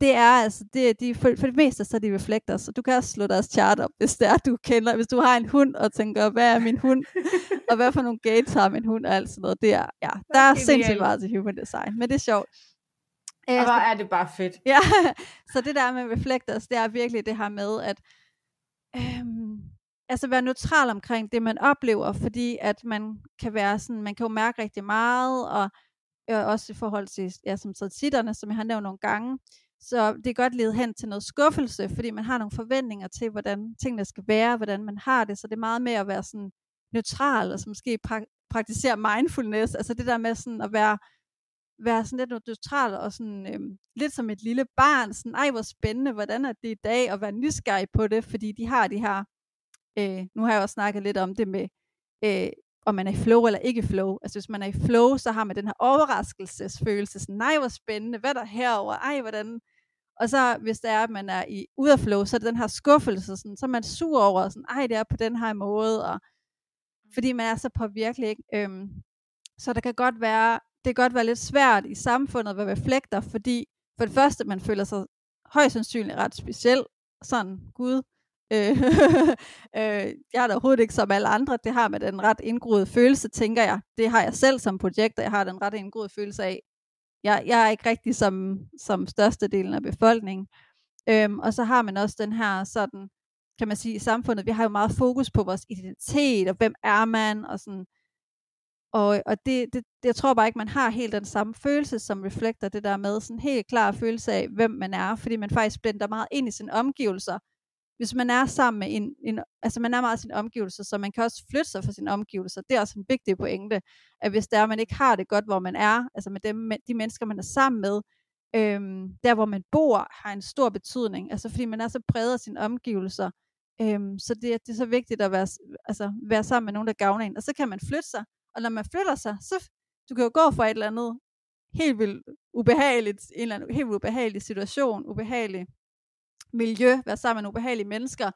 det er altså, det, de, for, for det meste så er de reflektors, så du kan også slå deres chart op, hvis det er, du kender, hvis du har en hund og tænker, hvad er min hund, og hvad for nogle gates har min hund, og alt sådan noget, det er, ja, der er sindssygt meget til human design, men det er sjovt. Og hvor er det bare fedt. Ja, så det der med reflectors, det er virkelig det her med, at øhm, altså være neutral omkring det, man oplever, fordi at man kan være sådan, man kan jo mærke rigtig meget, og øh, også i forhold til, ja, som sidderne, som jeg har nævnt nogle gange, så det er godt lede hen til noget skuffelse, fordi man har nogle forventninger til, hvordan tingene skal være, hvordan man har det, så det er meget med at være sådan neutral, og så måske pra- praktisere mindfulness, altså det der med sådan at være være sådan lidt neutral og sådan øhm, lidt som et lille barn, sådan, ej hvor spændende, hvordan er det i dag, og være nysgerrig på det, fordi de har de her, øh, nu har jeg også snakket lidt om det med, øh, om man er i flow eller ikke i flow. Altså hvis man er i flow, så har man den her overraskelsesfølelse, sådan, nej hvor spændende, hvad er der herover, ej hvordan, og så hvis det er, at man er i ud af flow, så er det den her skuffelse, sådan, så er man sur over, sådan, ej det er på den her måde, og fordi man er så påvirkelig, ikke? Øhm, så der kan godt være det kan godt være lidt svært i samfundet at være reflekter, fordi for det første, man føler sig højst sandsynligt ret speciel, sådan, gud, øh, øh, jeg er da overhovedet ikke som alle andre, det har med den ret indgroede følelse, tænker jeg. Det har jeg selv som projekt, og jeg har den ret indgroede følelse af. Jeg, jeg er ikke rigtig som, som størstedelen af befolkningen. Øhm, og så har man også den her sådan, kan man sige, i samfundet, vi har jo meget fokus på vores identitet, og hvem er man, og sådan, og, og det, det, jeg tror bare ikke, man har helt den samme følelse, som reflekter det der med, sådan en helt klar følelse af, hvem man er, fordi man faktisk blænder meget ind i sine omgivelser. Hvis man er sammen med en, en altså man er meget i omgivelser, så man kan også flytte sig fra sine omgivelser. Det er også en vigtig pointe, at hvis der man ikke har det godt, hvor man er, altså med dem, de mennesker, man er sammen med, øhm, der hvor man bor, har en stor betydning, altså fordi man er så præget af sine omgivelser, øhm, så det, det er så vigtigt at være, altså, være sammen med nogen, der gavner en, og så kan man flytte sig, og når man flytter sig, så du kan jo gå fra et eller andet helt vildt ubehageligt, en eller anden helt vildt ubehagelig situation, ubehagelig miljø, være sammen med ubehagelige mennesker,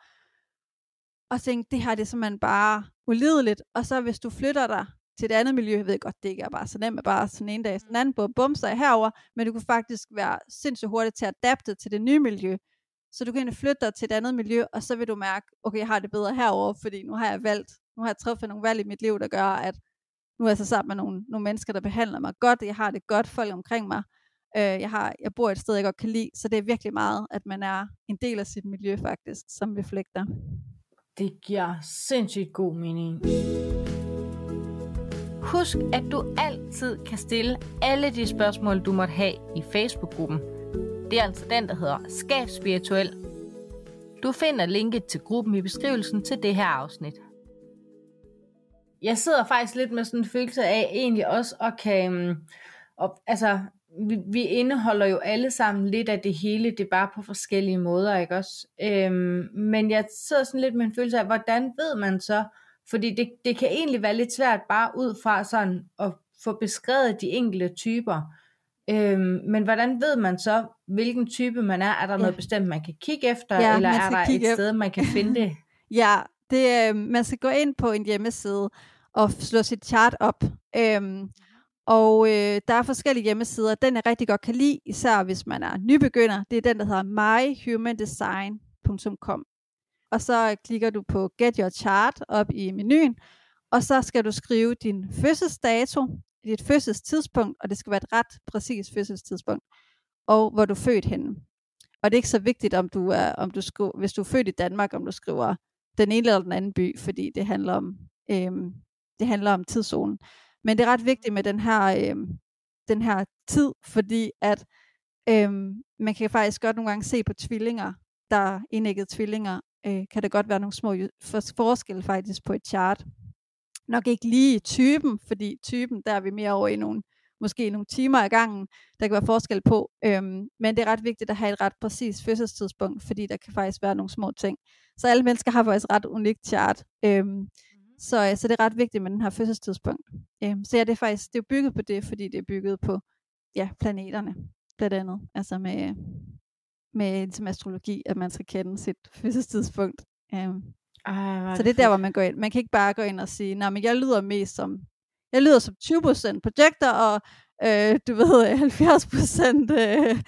og tænke, det her det er simpelthen bare ulideligt. Og så hvis du flytter dig til et andet miljø, jeg ved godt, det ikke er bare så nemt, at bare sådan en dag, sådan en anden, på bumser herover, men du kan faktisk være sindssygt hurtigt til at adapte til det nye miljø. Så du kan egentlig flytte dig til et andet miljø, og så vil du mærke, okay, jeg har det bedre herover, fordi nu har jeg valgt, nu har jeg truffet nogle valg i mit liv, der gør, at nu er jeg så sammen med nogle, nogle mennesker, der behandler mig godt, jeg har det godt, folk omkring mig, øh, jeg, har, jeg bor et sted, jeg godt kan lide, så det er virkelig meget, at man er en del af sit miljø faktisk, som reflekter. Det giver sindssygt god mening. Husk, at du altid kan stille alle de spørgsmål, du måtte have i Facebook-gruppen. Det er altså den, der hedder Skab Spirituel. Du finder linket til gruppen i beskrivelsen til det her afsnit. Jeg sidder faktisk lidt med sådan en følelse af egentlig også at kan... Øhm, og, altså, vi, vi indeholder jo alle sammen lidt af det hele, det er bare på forskellige måder, ikke også? Øhm, men jeg sidder sådan lidt med en følelse af, hvordan ved man så, fordi det, det kan egentlig være lidt svært bare ud fra sådan at få beskrevet de enkelte typer. Øhm, men hvordan ved man så, hvilken type man er? Er der ja. noget bestemt, man kan kigge efter, ja, eller er der et sted, man kan finde det? ja, det, øh, man skal gå ind på en hjemmeside og slå sit chart op. Øhm, og øh, der er forskellige hjemmesider. Den jeg rigtig godt kan lide, især hvis man er nybegynder, det er den, der hedder myhumandesign.com. Og så øh, klikker du på Get Your Chart op i menuen, og så skal du skrive din fødselsdato, dit fødselstidspunkt, og det skal være et ret præcist fødselstidspunkt, og hvor du er født henne. Og det er ikke så vigtigt, om du er, om du skriver, hvis du er født i Danmark, om du skriver den ene eller den anden by, fordi det handler om, øhm, det handler om tidszonen. Men det er ret vigtigt med den her, øhm, den her tid, fordi at øhm, man kan faktisk godt nogle gange se på tvillinger, der er indægget tvillinger, øh, kan der godt være nogle små forskelle faktisk på et chart. Nok ikke lige typen, fordi typen, der er vi mere over i nogle, måske nogle timer ad gangen, der kan være forskel på. Øhm, men det er ret vigtigt at have et ret præcis fødselstidspunkt, fordi der kan faktisk være nogle små ting. Så alle mennesker har faktisk ret unikt chart. Øhm, mhm. så, øh, så det er ret vigtigt med den her fødselstidspunkt. Øhm, så ja, det er faktisk det er bygget på det, fordi det er bygget på ja, planeterne, blandt andet. Altså med, med som astrologi, at man skal kende sit fødselstidspunkt. Um, Ej, så det er der, hvor man går ind. Man kan ikke bare gå ind og sige, nej, men jeg lyder mest som, jeg lyder som 20% projekter, og øh, du ved, øh, 70% øh,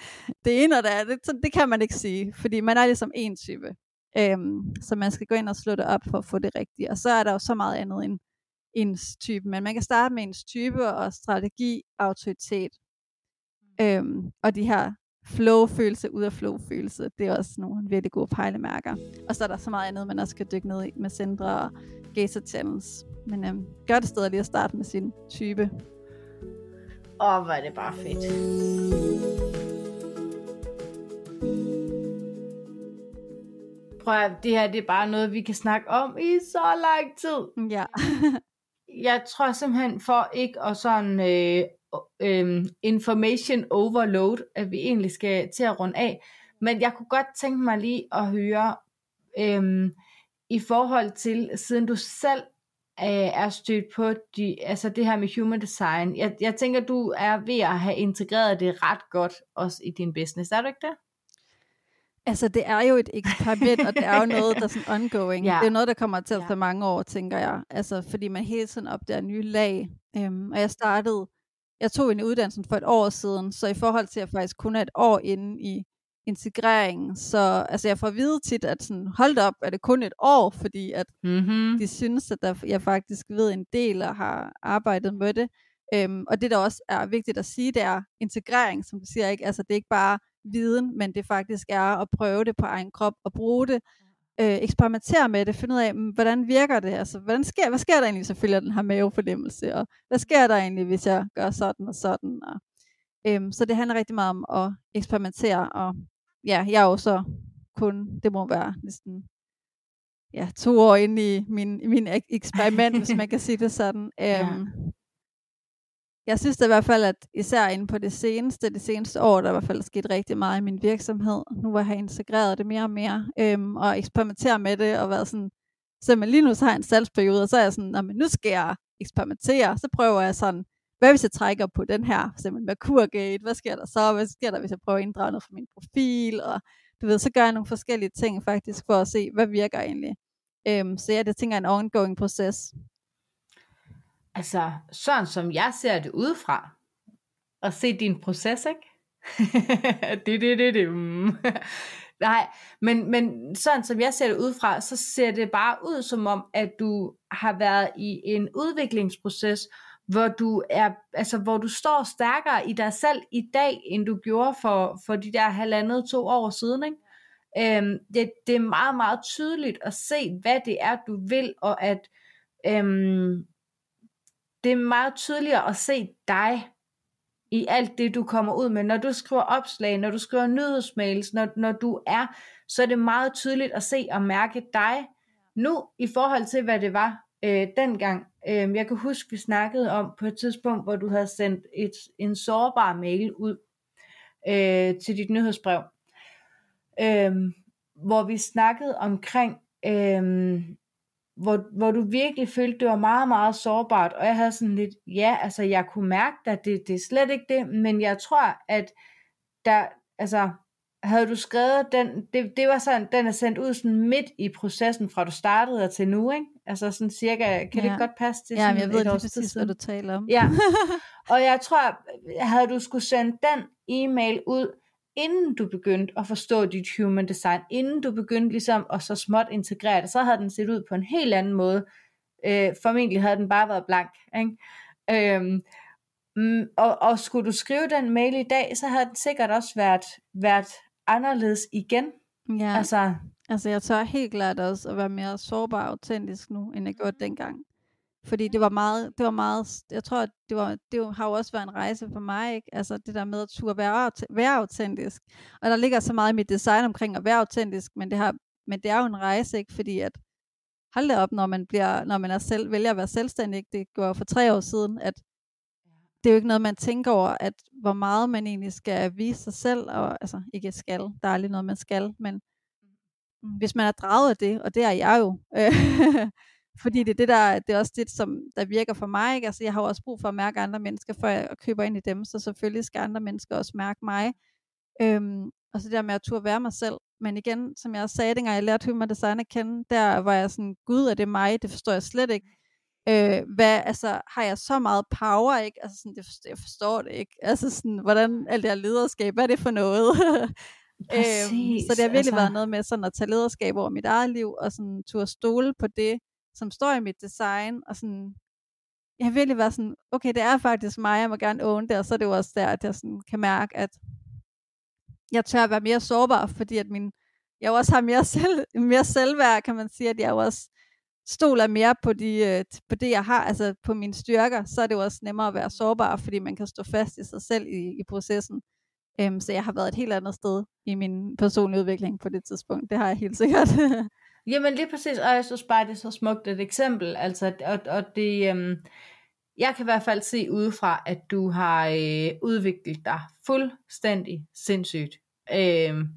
det ene og det andet. Det, det kan man ikke sige, fordi man er ligesom en type. Øhm, så man skal gå ind og slå det op for at få det rigtige. Og så er der jo så meget andet end ens type. Men man kan starte med ens type og strategi, autoritet. Øhm, og de her flow-følelse ud af flow-følelse. Det er også nogle virkelig gode pejlemærker. Og så er der så meget andet, man også kan dykke ned i med centre og gazer channels. Men øhm, gør det sted lige at starte med sin type. Åh, oh, hvor er det bare fedt. Prøv at, det her det er bare noget, vi kan snakke om i så lang tid. Ja. jeg tror simpelthen for ikke at sådan øh, øh, information overload, at vi egentlig skal til at runde af. Men jeg kunne godt tænke mig lige at høre, øh, i forhold til, siden du selv øh, er stødt på de, altså det her med human design, jeg, jeg tænker, du er ved at have integreret det ret godt også i din business, er du ikke det? Altså, det er jo et eksperiment, og det er jo noget, der er sådan ongoing. Ja. Det er noget, der kommer til at tage ja. mange år, tænker jeg. Altså, fordi man hele tiden opdager nye lag. Øhm, og jeg startede jeg tog en uddannelse for et år siden, så i forhold til at jeg faktisk kun er et år inde i integreringen, så altså jeg får at vide tit, at sådan, hold op, er det kun et år, fordi at mm-hmm. de synes, at der, jeg faktisk ved en del og har arbejdet med det. Øhm, og det der også er vigtigt at sige, det er integrering, som du siger, ikke? Altså det er ikke bare viden, men det faktisk er at prøve det på egen krop og bruge det. Øh, eksperimentere med det, finde ud af, mm, hvordan virker det, altså, hvordan sker, hvad sker der egentlig, selvfølgelig den her mavefornemmelse, og hvad sker der egentlig, hvis jeg gør sådan og sådan, og, øhm, så det handler rigtig meget om at eksperimentere, og ja, jeg er jo så kun, det må være næsten ja, to år inde i min, min eksperiment, hvis man kan sige det sådan. Øhm, ja jeg synes da i hvert fald, at især inden på det seneste, det seneste år, der er i hvert fald sket rigtig meget i min virksomhed. Nu hvor jeg har integreret det mere og mere, øhm, og eksperimentere med det, og været sådan, så man lige nu så har jeg en salgsperiode, og så er jeg sådan, men nu skal jeg eksperimentere, så prøver jeg sådan, hvad hvis jeg trækker på den her, simpelthen Merkurgate, hvad sker der så, hvad sker der, hvis jeg prøver at inddrage noget fra min profil, og du ved, så gør jeg nogle forskellige ting faktisk, for at se, hvad virker egentlig. Øhm, så ja, det tænker jeg er en ongoing proces altså, sådan som jeg ser det udefra, og se din proces, ikke? det, det, det, det. Mm. Nej, men, men sådan som jeg ser det udefra, så ser det bare ud som om, at du har været i en udviklingsproces, hvor du er, altså hvor du står stærkere i dig selv i dag, end du gjorde for, for de der halvandet to år siden, ikke? Øhm, det, det er meget, meget tydeligt at se, hvad det er, du vil, og at øhm, det er meget tydeligere at se dig i alt det, du kommer ud med. Når du skriver opslag, når du skriver nyhedsmails, når, når du er, så er det meget tydeligt at se og mærke dig nu i forhold til, hvad det var øh, dengang. Øh, jeg kan huske, vi snakkede om på et tidspunkt, hvor du havde sendt et, en sårbar mail ud øh, til dit nyhedsbrev, øh, hvor vi snakkede omkring, øh, hvor, hvor du virkelig følte, det var meget, meget sårbart, og jeg havde sådan lidt, ja, altså jeg kunne mærke at det, det er slet ikke det, men jeg tror, at der, altså, havde du skrevet den, det, det var sådan, den er sendt ud sådan midt i processen, fra du startede og til nu, ikke? Altså sådan cirka, kan ja. det godt passe til ja, sådan jeg ved lige præcis, hvad du taler om. Ja, og jeg tror, havde du skulle sende den e-mail ud, inden du begyndte at forstå dit human design, inden du begyndte ligesom at så småt integrere det, så havde den set ud på en helt anden måde. Øh, formentlig havde den bare været blank. Ikke? Øhm, mm, og, og skulle du skrive den mail i dag, så havde den sikkert også været, været anderledes igen. Ja. Altså, altså jeg tør helt klart også at være mere sårbar og autentisk nu, end jeg gjorde dengang. Fordi det var meget, det var meget, jeg tror, at det, var, det har jo også været en rejse for mig, ikke? Altså det der med at turde være, være autentisk. Og der ligger så meget i mit design omkring at være autentisk, men det, har, men det er jo en rejse, ikke? Fordi at, hold det op, når man, bliver, når man er selv, vælger at være selvstændig, ikke? det går for tre år siden, at det er jo ikke noget, man tænker over, at hvor meget man egentlig skal vise sig selv, og altså ikke skal, der er aldrig noget, man skal, men hvis man er draget af det, og det er jeg jo, Fordi det er det, der, det er også det, som der virker for mig. Ikke? Altså, jeg har også brug for at mærke andre mennesker, før jeg køber ind i dem, så selvfølgelig skal andre mennesker også mærke mig. Øhm, og så der med at turde være mig selv. Men igen, som jeg sagde, dengang jeg lærte human design at kende, der var jeg sådan, gud, er det mig? Det forstår jeg slet ikke. Øh, hvad, altså, har jeg så meget power, ikke? Altså, sådan, det forstår, jeg forstår det ikke. Altså, sådan, hvordan alt det her lederskab, hvad er det for noget? øhm, så det har virkelig altså... været noget med sådan at tage lederskab over mit eget liv, og sådan turde stole på det, som står i mit design, og sådan, jeg har virkelig været sådan, okay, det er faktisk mig, jeg må gerne own det, og så er det jo også der, at jeg sådan kan mærke, at jeg tør at være mere sårbar, fordi at min, jeg også har mere, selv, mere selvværd, kan man sige, at jeg også stoler mere på, de, øh, på det, jeg har, altså på mine styrker, så er det jo også nemmere at være sårbar, fordi man kan stå fast i sig selv i, i processen. Øhm, så jeg har været et helt andet sted i min personlige udvikling på det tidspunkt. Det har jeg helt sikkert. Jamen lige præcis, og jeg synes bare, det er så smukt et eksempel, altså, og, og det, øhm, jeg kan i hvert fald se udefra, at du har øh, udviklet dig fuldstændig sindssygt. Øhm,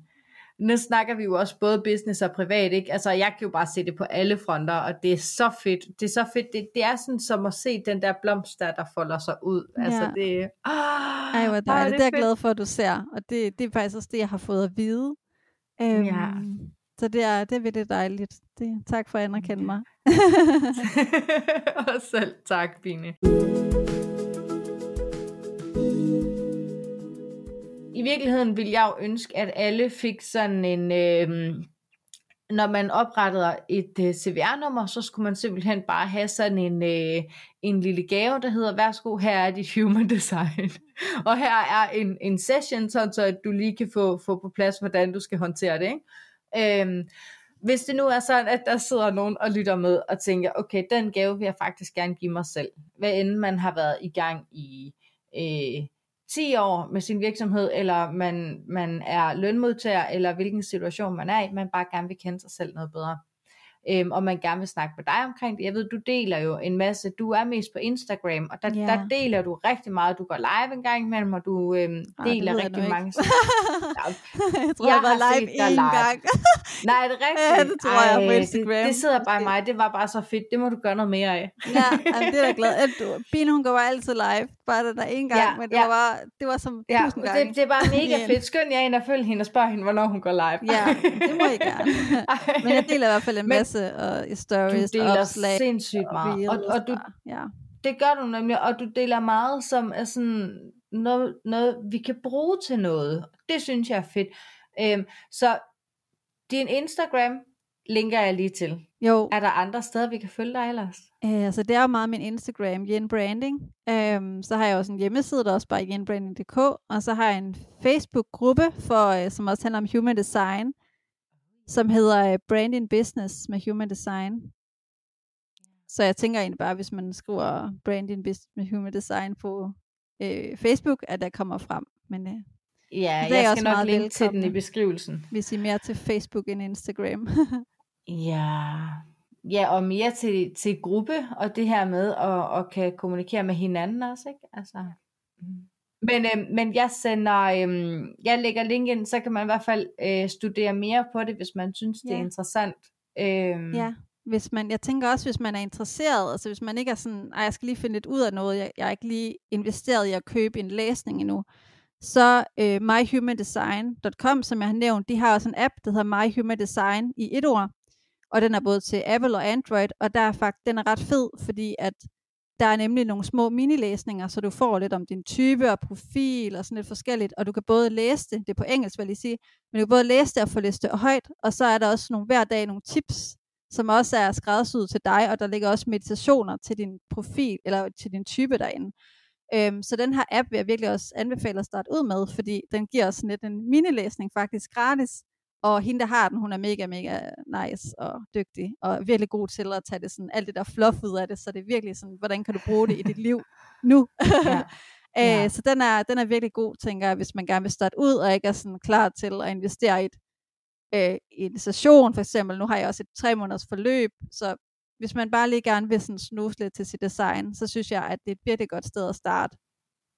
nu snakker vi jo også både business og privat, ikke? Altså, jeg kan jo bare se det på alle fronter, og det er så fedt. Det er så fedt. Det, det er sådan som at se den der blomst, der, der folder sig ud. Ja. Altså, det... Oh, Ej, hvor dejligt. Det, det er jeg glad for, at du ser. Og det, det er faktisk også det, jeg har fået at vide. Øhm, ja. Så det er, det er virkelig dejligt. Det, tak for at anerkende mig. og selv tak, Bine. Virkeligheden vil jeg jo ønske, at alle fik sådan en... Øh, når man oprettede et øh, CVR-nummer, så skulle man simpelthen bare have sådan en, øh, en lille gave, der hedder, værsgo, her er dit human design. og her er en, en session, sådan så at du lige kan få, få på plads, hvordan du skal håndtere det. Ikke? Øhm, hvis det nu er sådan, at der sidder nogen og lytter med og tænker, okay, den gave vil jeg faktisk gerne give mig selv. Hvad end man har været i gang i øh, 10 år med sin virksomhed, eller man, man er lønmodtager, eller hvilken situation man er i, man bare gerne vil kende sig selv noget bedre øhm, og man gerne vil snakke med dig omkring det. Jeg ved, du deler jo en masse, du er mest på Instagram, og der, yeah. der deler du rigtig meget. Du går live en gang imellem, og du øhm, Ej, deler rigtig mange. jeg tror, jeg, jeg har live live. gang. Nej, det er rigtigt. Ja, det tror Ej, jeg på Instagram. Det, det sidder bare i mig, det var bare så fedt. Det må du gøre noget mere af. ja, altså, det er da glad. Bine, hun går bare altid live. Den der en gang, ja, men det, ja. var bare, det var som ja, tusind gange. Det, det er bare mega fedt. Skynd jeg ind og følge hende og spørg hende, hvornår hun går live. ja, det må I gerne. men jeg deler i hvert fald en masse masse og i stories, du deler opslag, sindssygt meget. Og, og, og du, ja. det gør du nemlig, og du deler meget, som er sådan noget, noget, vi kan bruge til noget. Det synes jeg er fedt. Øhm, så din Instagram linker jeg lige til. Jo. Er der andre steder, vi kan følge dig ellers? Øh, altså det er jo meget min Instagram, Jen Branding. Øhm, så har jeg også en hjemmeside, der også bare jenbranding.dk, og så har jeg en Facebook-gruppe, for, øh, som også handler om human design, som hedder øh, Branding Business med Human Design. Så jeg tænker egentlig bare, hvis man skriver Branding Business med Human Design på øh, Facebook, at der kommer frem. Men øh, Ja, det jeg skal nok linke til den i beskrivelsen. hvis I er mere til Facebook end Instagram. Ja, ja og mere til, til gruppe, og det her med at, at kan kommunikere med hinanden også, ikke? Altså, mm. men, øh, men jeg sender, øh, jeg lægger link ind, så kan man i hvert fald øh, studere mere på det, hvis man synes, det er Ja. interessant. Øh, Ja, hvis man, jeg tænker også, hvis man er interesseret, altså hvis man ikke er sådan, jeg skal lige finde lidt ud af noget, jeg, jeg er ikke lige investeret i at købe en læsning endnu, så øh, myhumandesign.com, som jeg har nævnt, de har også en app, der hedder My Human Design i et ord, og den er både til Apple og Android, og der er faktisk, den er ret fed, fordi at der er nemlig nogle små minilæsninger, så du får lidt om din type og profil og sådan lidt forskelligt, og du kan både læse det, det er på engelsk, vil jeg lige sige, men du kan både læse det og få læst det højt, og så er der også nogle hver dag nogle tips, som også er skræddersyet til dig, og der ligger også meditationer til din profil, eller til din type derinde. Øhm, så den her app vil jeg virkelig også anbefale at starte ud med, fordi den giver os lidt en minilæsning faktisk gratis, og hende, der har den, hun er mega, mega nice og dygtig, og virkelig god til at tage det sådan, alt det der fluff ud af det, så det er virkelig sådan, hvordan kan du bruge det i dit liv nu? Ja. Øh, Ja. Så den er, den er virkelig god, tænker jeg, hvis man gerne vil starte ud, og ikke er sådan klar til at investere i, et, øh, en session, for eksempel. Nu har jeg også et tre måneders forløb, så hvis man bare lige gerne vil sådan snuse lidt til sit design, så synes jeg, at det er et virkelig godt sted at starte.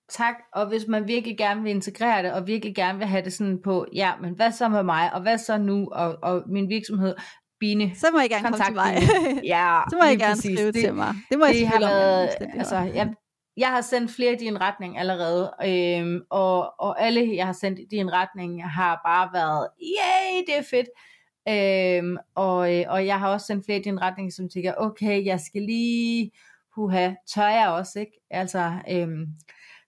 Tak, og hvis man virkelig gerne vil integrere det, og virkelig gerne vil have det sådan på, ja, men hvad så med mig, og hvad så nu, og, og min virksomhed, Bine, Så må I gerne komme til mig. Ja, så må I gerne præcis. skrive det, til mig. Det må I det har selvfølgelig om, været, altså, jeg, jeg har sendt flere i din retning allerede, øhm, og, og alle, jeg har sendt i din retning, har bare været, yay, det er fedt. Øhm, og, øh, og jeg har også sendt flere i din retning, som tænker, okay, jeg skal lige, huha, tør jeg også, ikke? Altså, øhm,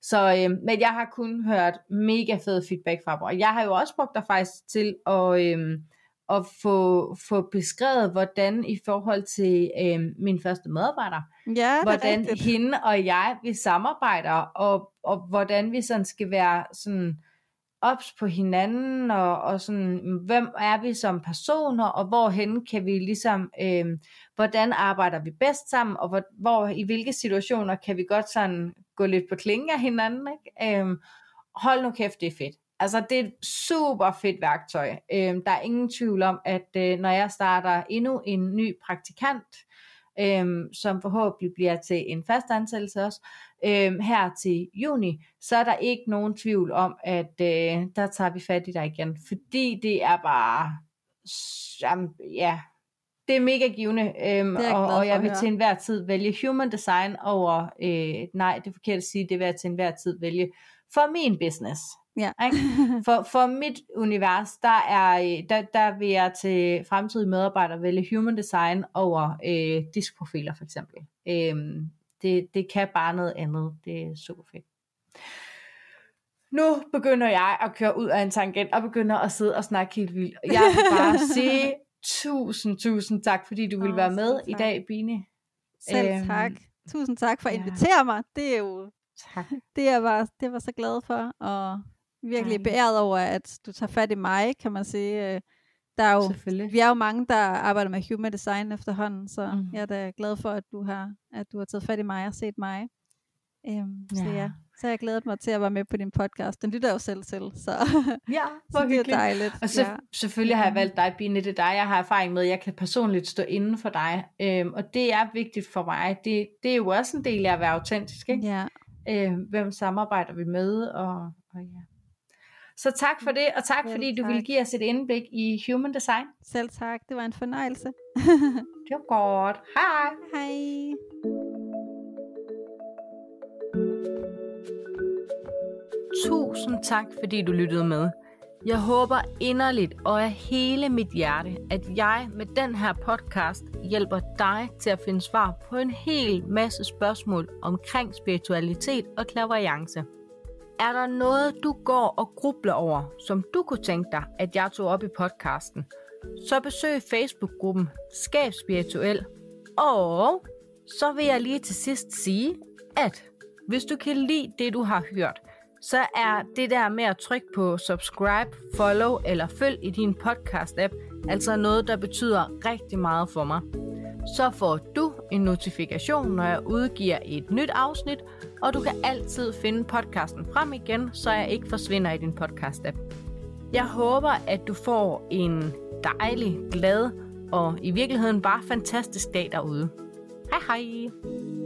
så, øhm, men jeg har kun hørt mega fed feedback fra dem, og jeg har jo også brugt dig faktisk til at, øhm, at få, få beskrevet, hvordan i forhold til øhm, min første medarbejder, Ja, hvordan rigtigt. hende og jeg, vi samarbejder, og, og hvordan vi sådan skal være sådan ops på hinanden, og, og sådan, hvem er vi som personer, og hvorhen kan vi ligesom, øh, hvordan arbejder vi bedst sammen, og hvor, hvor, i hvilke situationer kan vi godt sådan gå lidt på klingen af hinanden, ikke? Øhm, hold nu kæft, det er fedt. Altså, det er et super fedt værktøj. Øhm, der er ingen tvivl om, at øh, når jeg starter endnu en ny praktikant, øhm, som forhåbentlig bliver til en fast ansættelse også, øhm, her til juni, så er der ikke nogen tvivl om, at øh, der tager vi fat i dig igen, fordi det er bare, jamen, ja, det er mega givende, øhm, jeg og, og jeg vil til enhver tid vælge human design over, øh, nej, det er forkert at sige, det vil jeg til enhver tid vælge for min business. Ja. Ikke? For, for mit univers, der, er, øh, der, der vil jeg til fremtidige medarbejdere vælge human design over øh, diskprofiler for eksempel. Øhm, det, det kan bare noget andet. Det er super fedt. Nu begynder jeg at køre ud af en tangent og begynder at sidde og snakke helt vildt. Jeg vil bare sige tusind, tusind tak, fordi du ville Åh, være med selv i tak. dag, Bine. Selv Øhm, tak. Tusind tak for at ja. invitere mig. Det er jo Tak. det er jeg bare, det var så glad for, og virkelig Dejligt. beæret over, at du tager fat i mig, kan man sige. Øh, Der er jo, vi er jo mange, der arbejder med human design efterhånden, så mm. jeg er da glad for, at du har, at du har taget fat i mig og set mig. Øhm, Så Ja. Så jeg glædet mig til at være med på din podcast. Den lytter jeg jo selv til, så, Ja, så det er dejligt. Og så, ja. selvfølgelig har jeg Mhm. valgt dig, Bine, det er dig, jeg har erfaring med. Jeg kan personligt stå inden for dig. Øhm, og det er vigtigt for mig. Det, det er jo også en del af at være autentisk. Ikke? ja. Øhm, hvem samarbejder vi med? Og, og ja. Så tak for det, og tak Selv fordi du tak. ville give os et indblik i human design. Selv tak, det var en fornøjelse. Det var godt. Hej. Hej. Tusind tak, fordi du lyttede med. Jeg håber inderligt og af hele mit hjerte, at jeg med den her podcast hjælper dig til at finde svar på en hel masse spørgsmål omkring spiritualitet og klaverjance. Er der noget, du går og grubler over, som du kunne tænke dig, at jeg tog op i podcasten, så besøg Facebook-gruppen Skab Spirituel. Og så vil jeg lige til sidst sige, at hvis du kan lide det, du har hørt, så er det der med at trykke på subscribe, follow eller følg i din podcast-app altså noget, der betyder rigtig meget for mig. Så får du en notifikation, når jeg udgiver et nyt afsnit, og du kan altid finde podcasten frem igen, så jeg ikke forsvinder i din podcast-app. Jeg håber, at du får en dejlig, glad og i virkeligheden bare fantastisk dag derude. Hej hej!